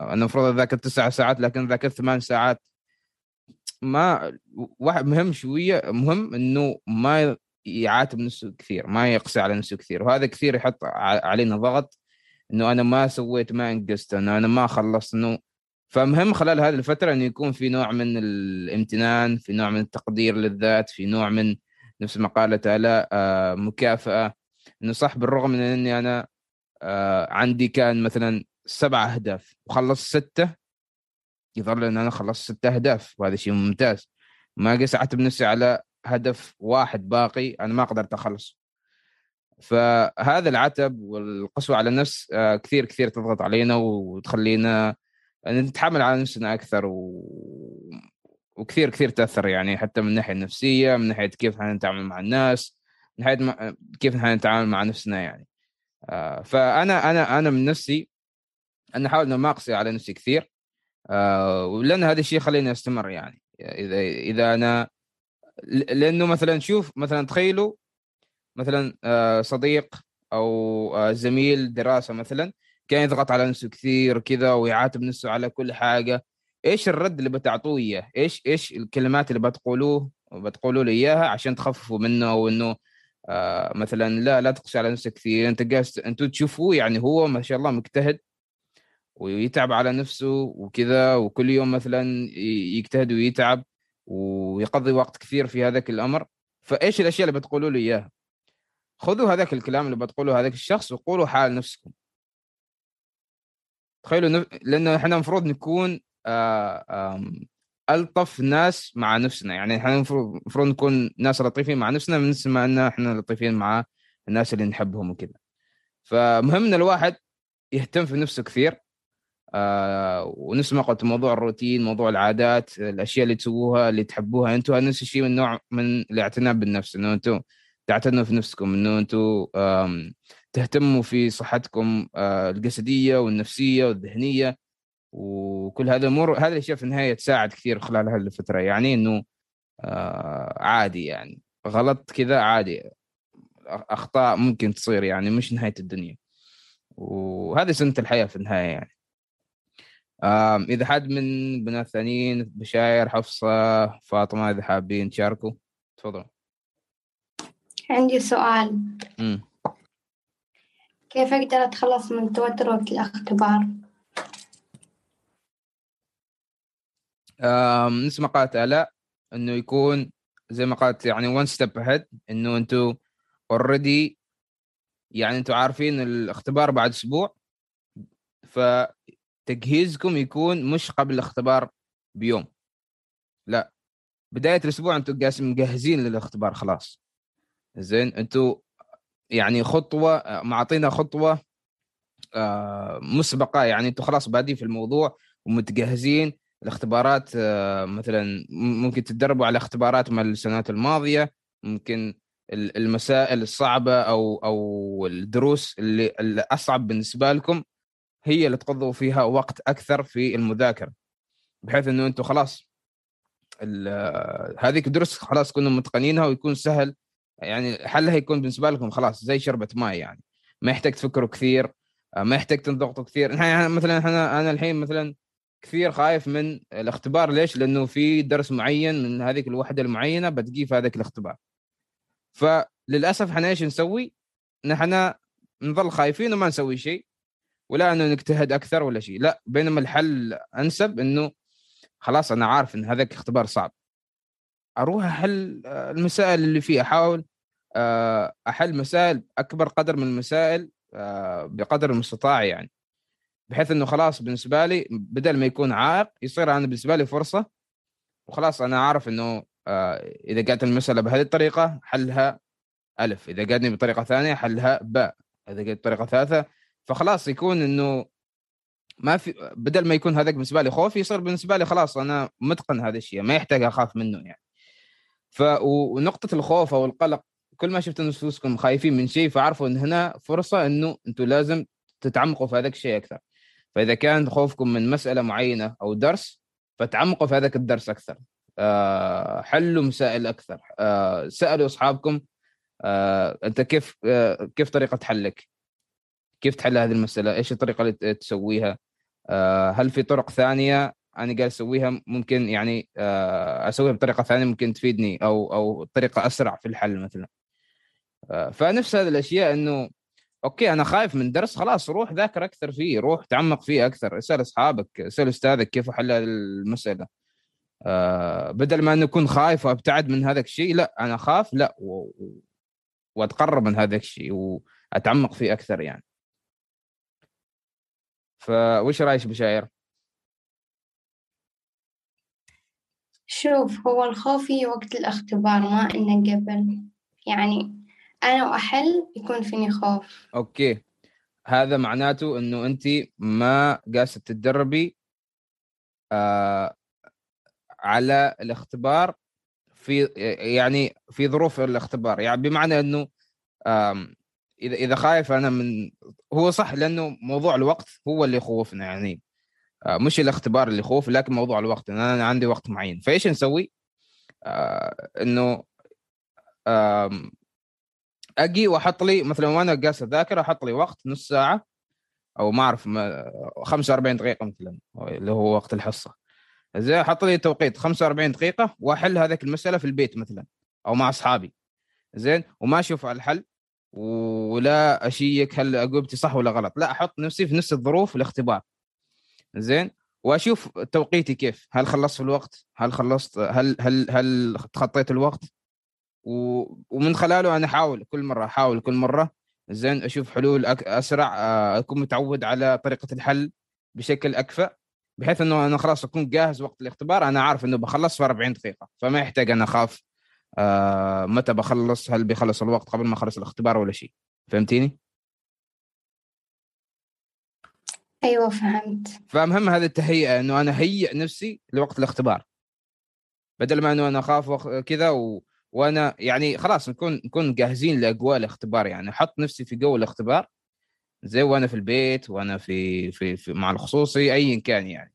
أنا المفروض أذاكر تسع ساعات لكن ذاكرت ثمان ساعات ما واحد مهم شوية مهم إنه ما يعاتب نفسه كثير ما يقسى على نفسه كثير. وهذا كثير يحط علينا ضغط إنه أنا ما سويت ما انجزت إنه أنا ما خلصت إنه فمهم خلال هذه الفترة إنه يكون في نوع من الامتنان في نوع من التقدير للذات في نوع من نفس ما قالت الاء آه مكافأة. إنه صح بالرغم من إني أنا آه عندي كان مثلا سبع أهداف وخلصت ستة يظل إن أنا خلصت ست أهداف وهذا شيء ممتاز. ما قسعت بنفسي على هدف واحد باقي أنا ما قدرت أخلص. فهذا العتب والقسوة على النفس آه، كثير كثير تضغط علينا وتخلينا نتحمل على نفسنا أكثر و... وكثير كثير تأثر يعني حتى من الناحيه النفسية من ناحية كيف إحنا نتعامل مع الناس من ناحية كيف إحنا نتعامل مع نفسنا يعني. آه، فأنا أنا أنا من نفسي أنا أحاول ما أقسي على نفسي كثير آه، ولان هذا الشيء يخليني أستمر يعني. إذا إذا أنا لأنه مثلا شوف مثلا تخيلوا مثلا آه، صديق أو آه، زميل دراسة مثلا كان يضغط على نفسه كثير كذا ويعاتب نفسه على كل حاجة إيش الرد اللي بتعطوه إياه؟ إيش إيش الكلمات اللي بتقولوه بتقولوا له إياها عشان تخففوا منه أو إنه آه مثلا لا لا تقسى على نفسك كثير أنت قاس أنتوا تشوفوه يعني هو ما شاء الله مجتهد ويتعب على نفسه وكذا وكل يوم مثلا يجتهد ويتعب ويقضي وقت كثير في هذاك الأمر. فإيش الأشياء اللي بتقولوا له إياها؟ خذوا هذاك الكلام اللي بتقوله هذاك الشخص وقولوا حال نفسكم. تخيلوا نف... لأنه إحنا المفروض نكون آه ألطف ناس مع نفسنا. يعني إحنا المفروض نكون ناس لطيفين مع نفسنا من ما إن إحنا لطيفين مع الناس اللي نحبهم وكذا فمهم إن الواحد يهتم في نفسه كثير. آه ونفس ما قلت موضوع الروتين موضوع العادات الأشياء اللي تسووها اللي تحبوها. أنتم نفس الشيء من نوع من الاعتناء بالنفس إنه أنتم تعتنوا في نفسكم إنه أنتم تهتموا في صحتكم آه، الجسدية والنفسية والذهنية. وكل هذا الأمور هذه الأشياء في النهاية تساعد كثير خلال هذه الفترة. يعني إنه آه، عادي يعني. غلط كذا عادي. أخطاء ممكن تصير يعني مش نهاية الدنيا. وهذه سنة الحياة في النهاية يعني. إذا حد من بنات ثانيين بشاير حفصة فاطمة إذا حابين تشاركوا تفضلوا عندي سؤال مم. كيف أقدر أتخلص من التوتر وقت الاختبار؟ نفس ما قالت آلاء إنه يكون زي ما قالت يعني one step ahead إنه أنتوا اوريدي يعني أنتوا عارفين الاختبار بعد أسبوع فتجهيزكم يكون مش قبل الاختبار بيوم. لا. بداية الأسبوع أنتوا قاسم مجهزين للاختبار خلاص. زين. أنتوا يعني خطوة معطينا خطوة آه، مسبقة. يعني أنتوا خلاص بادين في الموضوع ومتجهزين الاختبارات آه، مثلا ممكن تتدربوا على اختبارات من السنوات الماضية ممكن المسائل الصعبة أو أو الدروس اللي الأصعب بالنسبة لكم. هي اللي تقضوا فيها وقت أكثر في المذاكرة بحيث إنه أنتم خلاص هذيك الدروس خلاص كنتم متقنينها ويكون سهل يعني حلها يكون بالنسبة لكم خلاص زي شربة ماء يعني ما يحتاج تفكروا كثير آه، ما يحتاج تنضغطوا كثير يعني مثلا أنا أنا الحين مثلا كثير خايف من الاختبار ليش؟ لأنه في درس معين من هذيك الوحدة المعينة بتجي في هذاك الاختبار. فللأسف إحنا إيش نسوي؟ نحن نظل خايفين وما نسوي شيء ولا أنه نجتهد أكثر ولا شيء، لا بينما الحل أنسب إنه خلاص أنا عارف إن هذاك اختبار صعب. أروح أحل آه، المسائل اللي فيه أحاول آه، أحل مسائل أكبر قدر من المسائل آه، بقدر المستطاع يعني. بحيث إنه خلاص بالنسبة لي بدل ما يكون عائق يصير أنا بالنسبة لي فرصة. وخلاص أنا عارف إنه إذا قالت المسألة بهذه الطريقة حلها ألف. إذا قالني بطريقة ثانية حلها باء. إذا قالت بطريقة ثالثة فخلاص يكون إنه ما في بدل ما يكون هذاك بالنسبة لي خوف يصير بالنسبة لي خلاص أنا متقن هذا الشيء ما يحتاج أخاف منه يعني. ف ونقطة الخوف أو القلق كل ما شفت نفوسكم خايفين من شيء فعرفوا إن هنا فرصة إنه أنتم لازم تتعمقوا في هذاك الشيء أكثر. فإذا كان خوفكم من مسألة معينة أو درس فتعمقوا في هذاك الدرس أكثر. أه حلوا مسائل أكثر. أه سألوا أصحابكم أه أنت كيف أه كيف طريقة حلك؟ كيف تحل هذه المسألة؟ إيش الطريقة اللي تسويها؟ أه هل في طرق ثانية أنا قاعد أسويها ممكن يعني أه أسويها بطريقة ثانية ممكن تفيدني أو أو طريقة أسرع في الحل مثلا. أه فنفس هذه الأشياء إنه أوكي أنا خايف من درس خلاص روح ذاكر أكثر فيه روح تعمق فيه أكثر اسأل أصحابك اسأل أستاذك كيف احل المسألة آه بدل ما انه أكون خايف وأبتعد من هذا الشيء لا أنا اخاف لا. وأتقرب من هذا الشيء وأتعمق فيه أكثر يعني فوش رأيك بشاير؟ شوف هو الخوف وقت الاختبار ما انه قبل. يعني أنا وأحل يكون فيني خوف. أوكي. هذا معناته إنه أنت ما قاعدة تتدربي آه على الاختبار في يعني في ظروف الاختبار. يعني بمعنى إنه اذا إذا خايف أنا من هو صح لأنه موضوع الوقت هو اللي يخوفنا يعني. آه، مش الاختبار اللي يخوف لكن موضوع الوقت. أنا عندي وقت معين. فإيش نسوي؟ آه إنه أجي وأحط لي مثلا وأنا قاس أذاكر أحط لي وقت نص ساعة أو ما أعرف 45 دقيقة مثلا اللي هو وقت الحصة. زين أحط لي توقيت 45 دقيقة وأحل هذيك المسألة في البيت مثلا أو مع أصحابي. زين وما أشوف الحل. ولا أشيك هل اجوبتي صح ولا غلط. لا أحط نفسي في نفس الظروف الاختبار زين؟ وأشوف توقيتي كيف. هل خلصت في الوقت؟ هل خلصت هل هل هل تخطيت الوقت؟ ومن خلاله أنا أحاول كل مرة أحاول كل مرة. زين؟ أشوف حلول أسرع آه، أكون متعود على طريقة الحل بشكل أكفأ. بحيث إنه أنا خلاص أكون جاهز وقت الاختبار. أنا عارف إنه بخلص في 40 دقيقة فما يحتاج أنا أخاف. آه متى بخلص؟ هل بيخلص الوقت قبل ما أخلص الاختبار ولا شيء؟ فهمتيني؟ أيوه فهمت. فمهم هذه التهيئه إنه أنا هيئ نفسي لوقت الاختبار. بدل ما إنه أنا أخاف كذا و... وأنا يعني خلاص نكون نكون جاهزين لأجواء الاختبار يعني. أحط نفسي في جو الاختبار زي وأنا في البيت وأنا في في, في مع الخصوصي ايا كان يعني.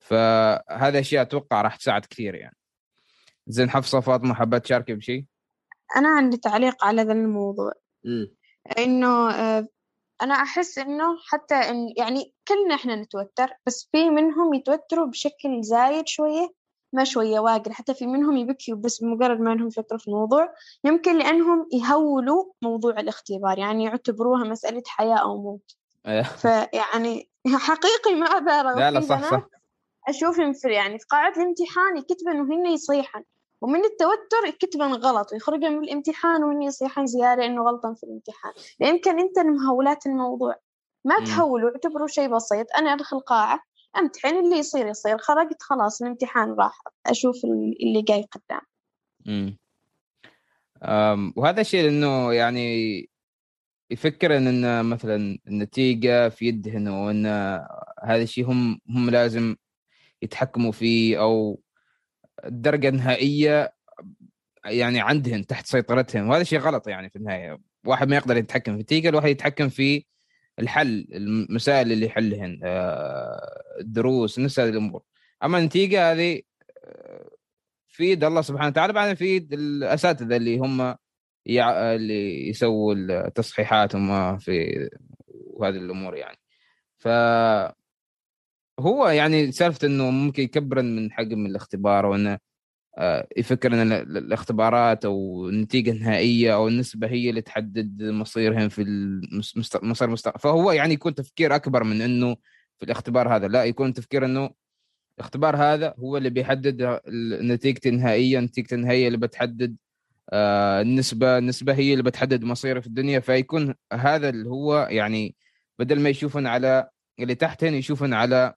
فهذا أشياء أتوقع راح تساعد كثير يعني. زين حفصة فاطمة حابه تشاركي بشيء؟ أنا عندي تعليق على ذا الموضوع م. إنه آه، أنا أحس إنه حتى إن يعني كلنا إحنا نتوتر بس في منهم يتوتروا بشكل زايد شوية ما شوية واقل حتى في منهم يبكيوا بس بمجرد ما أنهم يفكروا في الموضوع يمكن لأنهم يهولوا موضوع الاختبار يعني يعتبروها مسألة حياة أو موت أيه. فيعني حقيقي ما أبالغ لا لا صح صح أشوفهم في يعني في قاعة الامتحان يكتبن وهن يصيحن ومن التوتر يكتبن غلط ويخرجن من الامتحان وهن يصيحن زيادة إنه غلطا في الامتحان. يمكن أنت المهولات الموضوع. ما تهولوا اعتبروا شيء بسيط. أنا أدخل قاعة أمتحن اللي يصير يصير. خرجت خلاص الامتحان راح. أشوف اللي جاي قدام. امم وهذا الشيء إنه يعني يفكر إن مثلا النتيجة في يدهن وان هذا الشيء هم هم لازم يتحكموا فيه أو الدرجة النهائية يعني عندهم تحت سيطرتهم وهذا شيء غلط يعني في النهاية. واحد ما يقدر يتحكم في النتيجه الواحد يتحكم في الحل المسائل اللي يحلهن آه، الدروس نفس هذه الأمور. أما النتيجة هذه آه، في يد الله سبحانه وتعالى بعدين في يد الأساتذة اللي هم يع... اللي يسووا التصحيحات هم في هذه الأمور يعني. ف هو يعني سالفة إنه ممكن يكبر من حجم الاختبار وإنه آه، يفكر إن الاختبارات أو النتيجة النهائية أو النسبة هي اللي تحدد مصيرهم في المصير المستقبل فهو يعني يكون تفكير أكبر من إنه في الاختبار هذا لا يكون تفكير إنه الاختبار هذا هو اللي بيحدد نتيجتي النهائية نتيجتي النهائية اللي بتحدد آه، النسبة النسبة هي اللي بتحدد مصيري في الدنيا فيكون هذا اللي هو يعني بدل ما يشوفون على اللي تحت هنا يشوفن على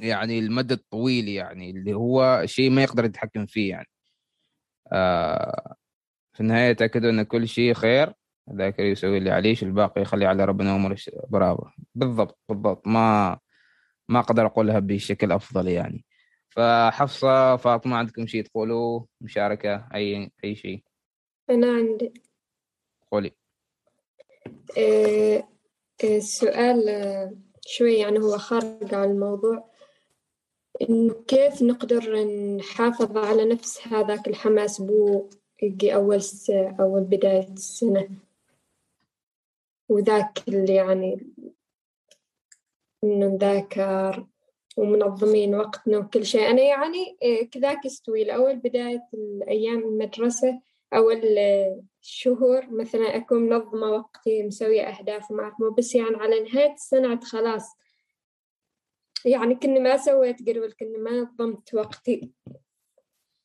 يعني المدى الطويل يعني اللي هو شيء ما يقدر يتحكم فيه يعني. آه في النهاية تاكدوا أن كل شيء خير ذاك يسوي اللي عليه الباقي؟ يخلي على ربنا امور برافو. بالضبط بالضبط. ما ما أقدر أقولها بشكل أفضل يعني. فحفصة فاطمة عندكم شيء تقولوا مشاركة؟ أي أي شيء؟ أنا عندي. قولي. السؤال شوي يعني هو خارج عن الموضوع. إنه كيف نقدر نحافظ على نفس هذاك الحماس بو أول س... أول بداية السنة؟ وذاك اللي يعني إنه نذاكر ومنظمين وقتنا وكل شيء. أنا يعني كذاك استوي لأول بداية الأيام المدرسة أول شهور مثلا أكون منظمة وقتي مسوية أهداف مو بس يعني على نهاية السنة خلاص. يعني كني ما سويت قرول كني ما نظمت وقتي.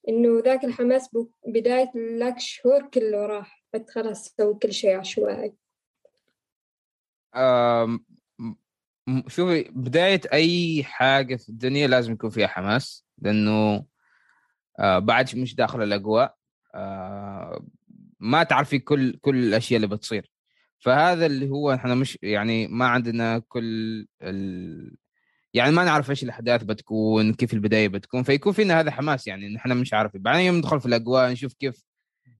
إنه ذاك الحماس بداية ذاك الشهور كله راح. خلاص سوي كل شيء عشوائي. شوفي بداية أي حاجة في الدنيا لازم يكون فيها حماس لأنه آه بعد مش داخل الأجواء آه ما تعرفي كل كل الأشياء اللي بتصير. فهذا اللي هو إحنا مش يعني ما عندنا كل. يعني ما نعرف إيش الأحداث بتكون كيف البداية بتكون فيكون فينا هذا حماس يعني نحن مش عارفين بعدين يوم ندخل في الأجواء نشوف كيف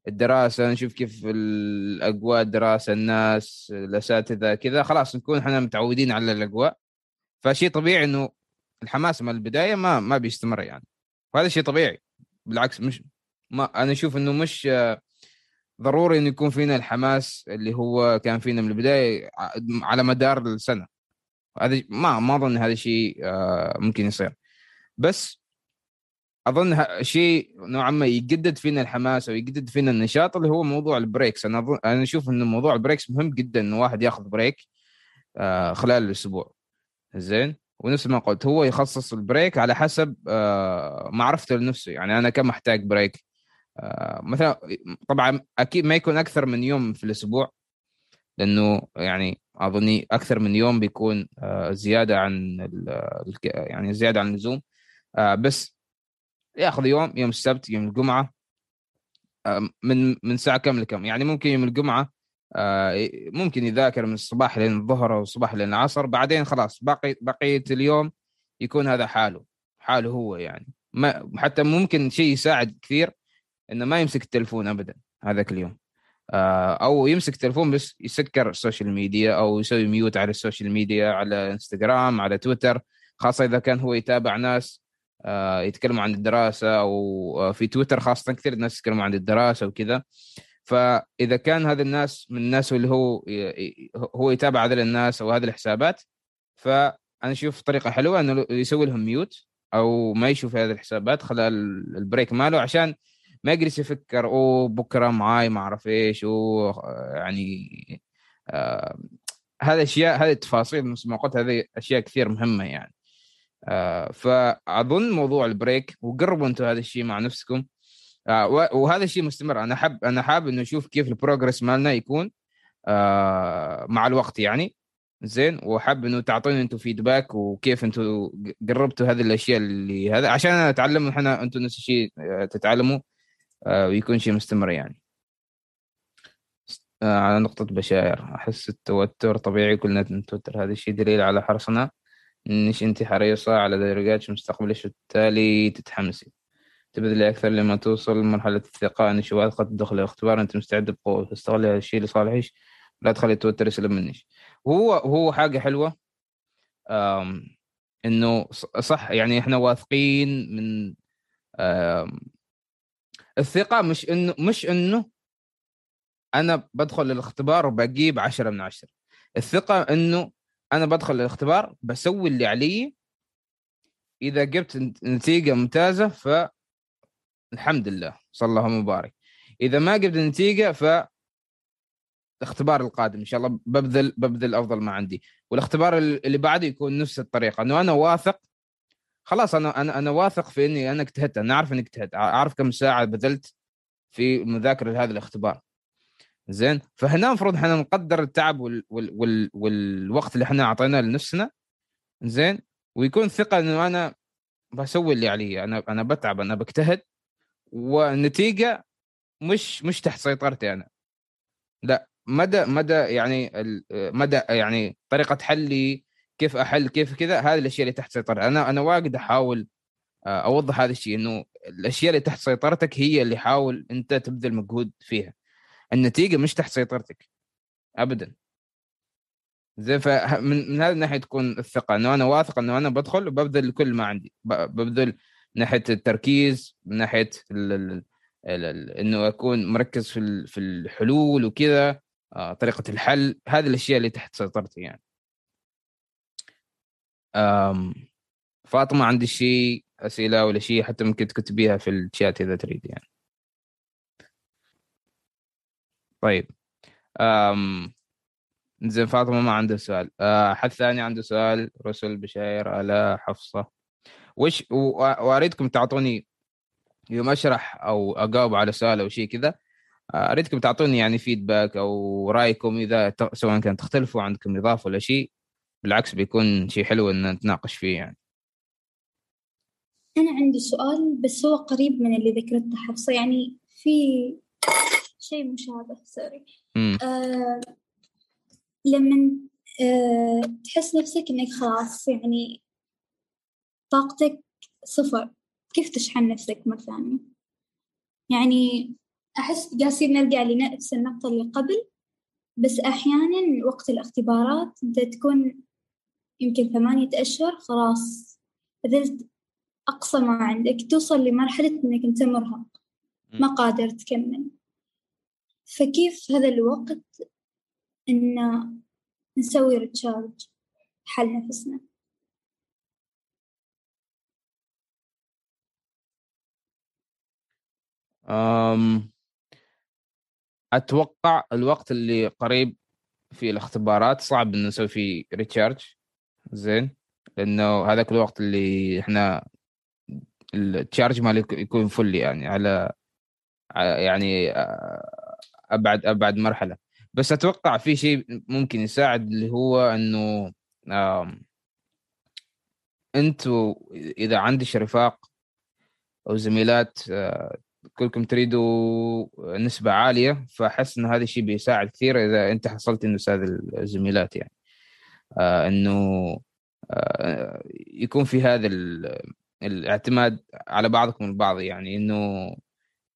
الدراسة نشوف كيف الأجواء الدراسة الناس الأساتذة كذا خلاص نكون إحنا متعودين على الأجواء. فشيء طبيعي إنه الحماس من البداية ما ما بيستمر يعني. وهذا شيء طبيعي. بالعكس مش ما أنا أشوف إنه مش ضروري إنه يكون فينا الحماس اللي هو كان فينا من البداية على مدار السنة. هذا ما ما أظن هذا شيء ممكن يصير. بس أظن شيء نوعا ما يجدد فينا الحماس أو يجدد فينا النشاط اللي هو موضوع ال breaks. أنا أظن أنا أشوف انه موضوع ال breaks مهم جدا انه واحد ياخذ break خلال الأسبوع. زين؟ ونفس ما قلت هو يخصص ال break على حسب معرفته لنفسه. يعني أنا كم أحتاج break؟ مثلا طبعا أكيد ما يكون أكثر من يوم في الأسبوع. لأنه يعني أظني أكثر من يوم بيكون زيادة عن يعني زيادة عن اللزوم. بس ياخذ يوم يوم السبت يوم الجمعة. من من ساعة كم لكم يعني ممكن يوم الجمعة ممكن يذاكر من الصباح لين الظهر أو الصباح لين العصر. بعدين خلاص باقي بقية اليوم يكون هذا حاله حاله هو يعني. ما حتى ممكن شيء يساعد كثير إنه ما يمسك التلفون ابدا هذاك اليوم. أو يمسك التلفون بس يسكر ال social media أو يسوي mute على ال social media على إنستغرام على تويتر خاصة إذا كان هو يتابع ناس يتكلموا عن الدراسة أو في تويتر خاصة كثير ناس يتكلموا عن الدراسة وكذا. فإذا كان هذا الناس من الناس اللي هو هو يتابع هذه الناس أو هذه الحسابات فأنا أشوف طريقة حلوة إنه يسوي لهم mute أو ما يشوف هذه الحسابات خلال ال break ماله عشان ما يجلس يفكر أوه بكرة معاي ما أعرف إيش و يعني آه هذه أشياء هذه التفاصيل مثل ما قلت هذه أشياء كثير مهمة يعني. آه فأظن موضوع ال break وجربوا أنتم هذا الشيء مع نفسكم. آه وهذا الشيء مستمر. أنا حاب أنا حاب إنه أشوف كيف البروجرس مالنا يكون آه مع الوقت يعني. زين وحاب إنه تعطوني أنتم فيدباك وكيف أنتم قربتوا هذه الأشياء اللي هذا. عشان أنا أتعلم إحنا أنتم نفس الشيء تتعلموا. آه ويكون شيء مستمر يعني. آه على نقطة بشائر أحس التوتر طبيعي كلنا نتوتر. هذا الشيء دليل على حرصنا إنش أنت حريصة على درجات مستقبلك وبالتالي تتحمسي. تبذلي أكثر لما توصل لمرحلة الثقة. إنش واثقة تدخل الاختبار أنت مستعد بقوة. تستغلي هذا الشيء لصالحك لا تخلي التوتر يسلب منك وهو هو حاجة حلوة إنه صح يعني إحنا واثقين من الثقة مش إنه مش إنه أنا بدخل الاختبار وبجيب عشرة من عشرة. الثقة إنه أنا بدخل الاختبار بسوي اللي علي. إذا جبت نتيجة ممتازة ف الحمد لله صلى الله مبارك. إذا ما جبت نتيجة ف الاختبار القادم إن شاء الله ببذل ببذل أفضل ما عندي. والاختبار اللي بعده يكون نفس الطريقة إنه أنا واثق خلاص أنا أنا أنا واثق في إني أنا اجتهدت أنا أعرف إني اجتهدت أعرف كم ساعة بذلت في مذاكرة لهذا الاختبار. زين؟ فهنا المفروض إحنا نقدر التعب وال... وال... وال... والوقت اللي إحنا أعطيناه لنفسنا زين؟ ويكون ثقة إنه أنا بسوي اللي علي أنا أنا بتعب أنا بجتهد والنتيجة مش مش تحت سيطرتي أنا. لا مدى مدى يعني مدى يعني طريقة حلي كيف أحل كيف كذا هذه الأشياء اللي تحت سيطرتي أنا أنا واجد أحاول آه، أوضح هذا الشيء إنه الأشياء اللي تحت سيطرتك هي اللي حاول أنت تبذل مجهود فيها. النتيجة مش تحت سيطرتك. ابدا. زين فمن من هذه الناحية تكون الثقة. إنه أنا واثق إنه أنا بدخل وببذل كل ما عندي. ببذل من ناحية التركيز من ناحية ال ال ال إنه أكون مركز في في الحلول وكذا آه، طريقة الحل. هذه الأشياء اللي تحت سيطرتي يعني. فاطمة عندي شيء أسئلة ولا شيء حتى ممكن تكتبيها في الشات إذا تريد يعني. طيب. أم زين فاطمة ما عنده سؤال. أه حد ثاني عنده سؤال. رسل بشاير الا حفصة. وش وأريدكم تعطوني يوم أشرح أو أجاوب على سؤال أو شيء كذا. آه، أريدكم تعطوني يعني فيدباك أو رأيكم إذا سواء كان تختلفوا عندكم إضافة ولا شيء بالعكس بيكون شيء حلو إن نتناقش فيه يعني. أنا عندي سؤال بس هو قريب من اللي ذكرته حفصة يعني في شيء مشابه سوري آه لما آه تحس نفسك إنك خلاص يعني طاقتك صفر كيف تشحن نفسك مثلا؟ يعني أحس قاصين نرجع لنفس النقطة اللي قبل بس أحيانا وقت الاختبارات أنت تكون يمكن ثمانية أشهر خلاص. بذلت أقصى ما عندك توصل لمرحلة إنك أنت مرهق ما قادر تكمل. فكيف هذا الوقت إن نسوي ريتشارج حل نفسنا؟ أم أتوقع الوقت اللي قريب في الاختبارات صعب إنه نسوي فيه ريتشارج زين. لأنه هذاك الوقت اللي إحنا التشارج مالي يكون فل يعني على يعني أبعد أبعد مرحلة. بس أتوقع في شيء ممكن يساعد اللي هو إنه أنتوا إذا عندك رفاق أو زميلات كلكم تريدوا نسبة عالية فأحس إن هذا الشيء بيساعد كثير إذا أنت حصلت إنه هذه الزميلات يعني. آه إنه آه يكون في هذا الاعتماد على بعضكم البعض يعني إنه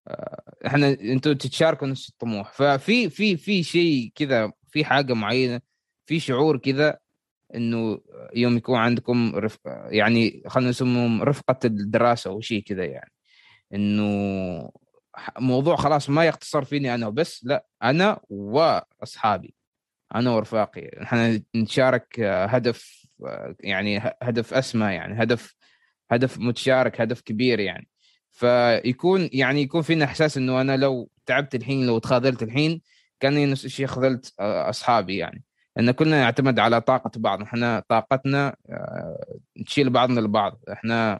آه، إحنا أنتم تتشاركوا نفس الطموح. ففي في في شيء كذا في حاجة معينة في شعور كذا إنه يوم يكون عندكم رف... يعني خلينا نسميهم رفقة الدراسة أو شيء كذا يعني. إنه موضوع خلاص ما يختصر فيني أنا وبس لا أنا وأصحابي. أنا ورفاقي. إحنا نتشارك هدف يعني هدف أسمى يعني هدف هدف متشارك هدف كبير يعني. فيكون يعني يكون فينا إحساس إنه أنا لو تعبت الحين لو تخاذلت الحين كأني نفس الشيء خذلت آه، أصحابي يعني. ان كلنا نعتمد على طاقة بعض. إحنا طاقتنا آه، تشيل بعضنا البعض إحنا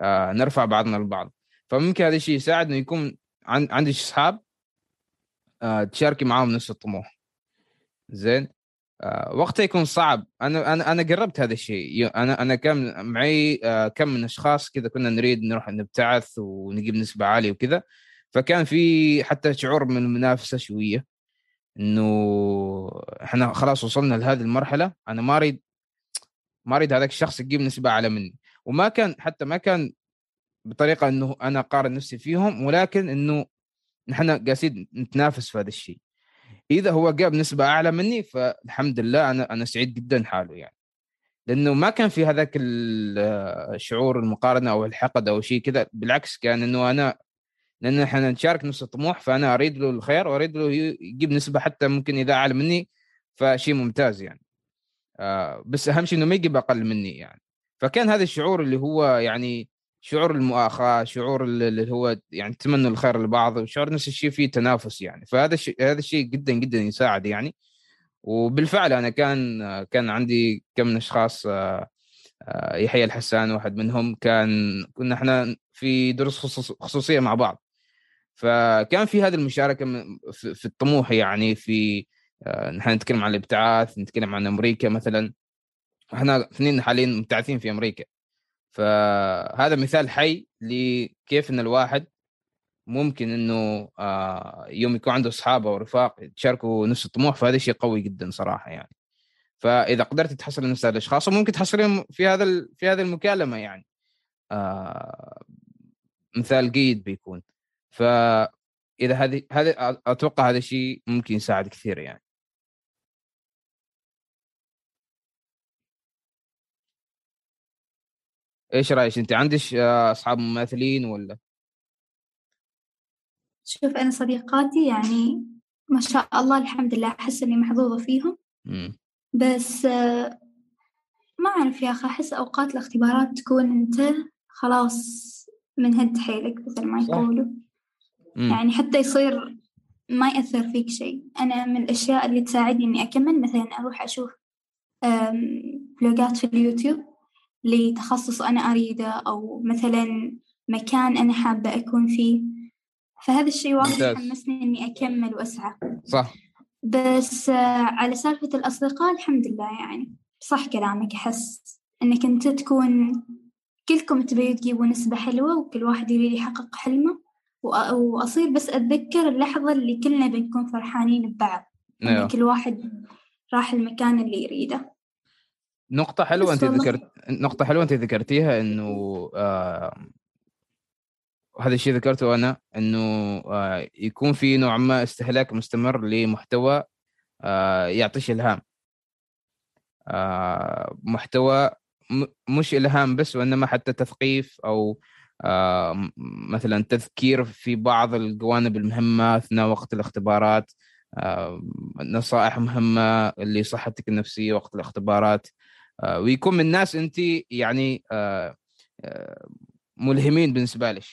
آه، نرفع بعضنا البعض فممكن هذا الشيء يساعد إنه يكون عندي أصحاب تشاركي معاهم نفس الطموح. زين؟ آه، وقتها يكون صعب. أنا أنا أنا قربت هذا الشيء. أنا أنا كم معي آه، كم من أشخاص كذا كنا نريد نروح نبتعث ونجيب نسبة عالية وكذا. فكان في حتى شعور من المنافسة شوية. إنه إحنا خلاص وصلنا لهذه المرحلة. أنا ما أريد ما أريد هذاك الشخص يجيب نسبة أعلى مني. وما كان حتى ما كان بطريقة إنه أنا أقارن نفسي فيهم ولكن إنه نحن قاعدين نتنافس في هذا الشيء. إذا هو جاب نسبة أعلى مني فالحمد لله أنا أنا سعيد جدا حاله يعني. لأنه ما كان في هذاك الشعور المقارنة أو الحقد أو شيء كذا بالعكس كان إنه أنا لأن إحنا نشارك نفس الطموح فأنا أريد له الخير وأريد له يجيب نسبة حتى ممكن إذا أعلى مني فشيء ممتاز يعني. آه بس أهم شيء إنه ما يجيب أقل مني يعني. فكان هذا الشعور اللي هو يعني شعور المؤاخاة شعور اللي هو يعني تمنوا الخير لبعض وشعور نفس الشيء فيه تنافس يعني. فهذا الشيء هذا الشيء جدا جدا يساعد يعني. وبالفعل أنا كان كان عندي كم من أشخاص آه، آه، يحيى الحسان واحد منهم كان كنا إحنا في دروس خصوصية مع بعض. فكان في هذه المشاركة في الطموح يعني في آه، نحن نتكلم عن الإبتعاث نتكلم عن أمريكا مثلا. إحنا اثنين حاليا مبتعثين في أمريكا. فهذا مثال حي لكيف إن الواحد ممكن إنه آه يوم يكون عنده أصحاب أو رفاق يتشاركوا نفس الطموح فهذا شيء قوي جدا صراحة يعني. فإذا قدرت تحصل نفس الأشخاص ممكن تحصلهم في هذا في هذه المكالمة يعني. آه مثال جيد بيكون. فإذا هذه هذه أتوقع هذا الشيء ممكن يساعد كثير يعني. إيش رأيك أنت عندك أصحاب مماثلين ولا شوف أنا صديقاتي يعني ما شاء الله الحمد لله أحس إني محظوظة فيهم مم. بس ما أعرف يا أخي أحس أوقات الاختبارات تكون أنت خلاص من هد حيلك مثل ما. يقولوا. يعني حتى يصير ما يأثر فيك شيء أنا من الأشياء اللي تساعدني إني أكمل مثلا أروح أشوف آم، فلوجات في اليوتيوب لتخصص أنا أريده أو مثلا مكان أنا حابة أكون فيه. فهذا الشيء وايد. حمسني إني أكمل وأسعى. صح. بس آه، على سالفة الأصدقاء الحمد لله يعني. صح كلامك أحس إنك أنت تكون كلكم تبيوا تجيبوا نسبة حلوة وكل واحد يريد يحقق حلمه. وأ- وأصير بس أتذكر اللحظة اللي كلنا بنكون فرحانين ببعض. أيوه كل واحد راح المكان اللي يريده. نقطة حلوة والله. ذكرت نقطة حلوة انت ذكرتيها إنه آه هذا الشيء ذكرته أنا إنه آه يكون في نوع ما استهلاك مستمر لمحتوى آه يعطيش إلهام آه محتوى م- مش إلهام بس وإنما حتى تثقيف أو آه مثلا تذكير في بعض الجوانب المهمة أثناء وقت الاختبارات آه نصائح مهمة لصحتك النفسية وقت الاختبارات ويكون من ناس انت يعني آه، آه، ملهمين بالنسبة لك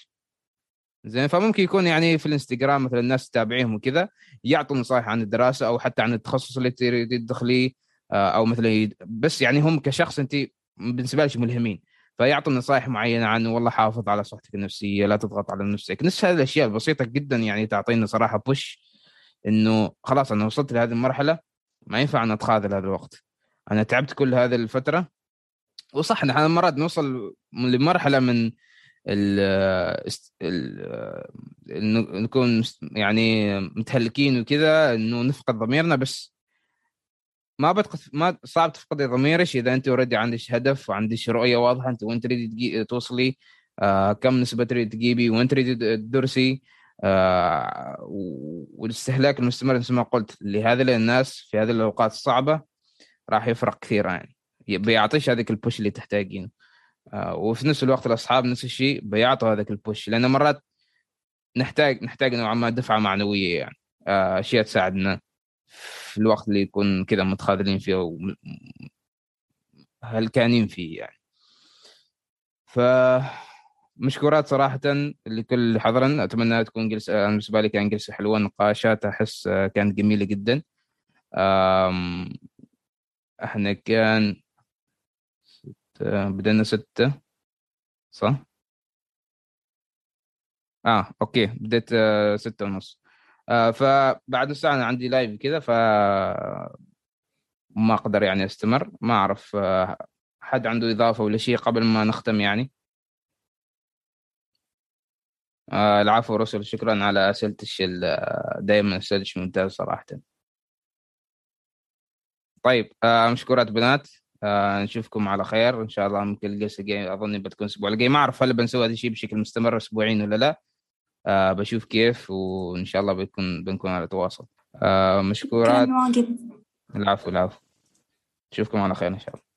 زين فممكن يكون يعني في الإنستغرام مثلا الناس تتابعيهم وكذا يعطوا نصائح عن الدراسة أو حتى عن التخصص اللي تريد تدخليه آه، أو مثلا بس يعني هم كشخص انت بالنسبة لك ملهمين فيعطوا نصائح معينة عن والله حافظ على صحتك النفسية لا تضغط على نفسك. نفس هذه الأشياء البسيطه جدا يعني تعطينا صراحة بوش إنه خلاص أنا وصلت لهذه المرحلة ما ينفع ان أتخاذل هذا الوقت. أنا تعبت كل هذه الفترة. وصح نحن مرات نوصل لمرحلة من ال نكون يعني متهلكين وكذا إنه نفقد ضميرنا بس ما بتفقد ما صعب تفقدي ضميرك إذا أنت already عندك هدف وعندك رؤية واضحة أنت وين تريدي توصلي آه كم نسبة تريد تجيبي وين تريدي تدرسي آه والاستهلاك المستمر مثل ما قلت لهذه الناس في هذه الأوقات الصعبه راح يفرق كثير يعني. بيعطيش هذيك البوش اللي تحتاجينه. آه، وفي نفس الوقت الأصحاب نفس الشيء بيعطوا هذاك البوش لأن مرات نحتاج نحتاج نوعا ما دفعة معنوية يعني. آه، أشياء تساعدنا في الوقت اللي يكون كذا متخاذلين فيه وم- هلكانين فيه يعني. ف مشكورات صراحة لكل حضرا أتمنى تكون جلسة بالنسبة لي كان جلسة حلوة نقاشات أحس آه، كانت جميلة جدا. إحنا كان ستة بدأنا ستة صح؟ آه okay بديت آه ستة ونص. آه فبعد ساعة أنا عندي live كذا ف ما أقدر يعني أستمر ما أعرف آه حد عنده إضافة ولا شيء قبل ما نختم يعني. آه العفو رسل شكرا على أسئلتك دائما اسئلتك ممتاز صراحة. طيب آه مشكورات بنات. آه نشوفكم على خير. إن شاء الله ممكن الجلسه الجايه أظن بتكون الأسبوع الجاي. ما أعرف هل بنسوي هذا الشيء بشكل مستمر أسبوعين ولا لا. آه بشوف كيف وإن شاء الله بنكون بنكون على تواصل. آه مشكورات. العفو العفو. نشوفكم على خير إن شاء الله.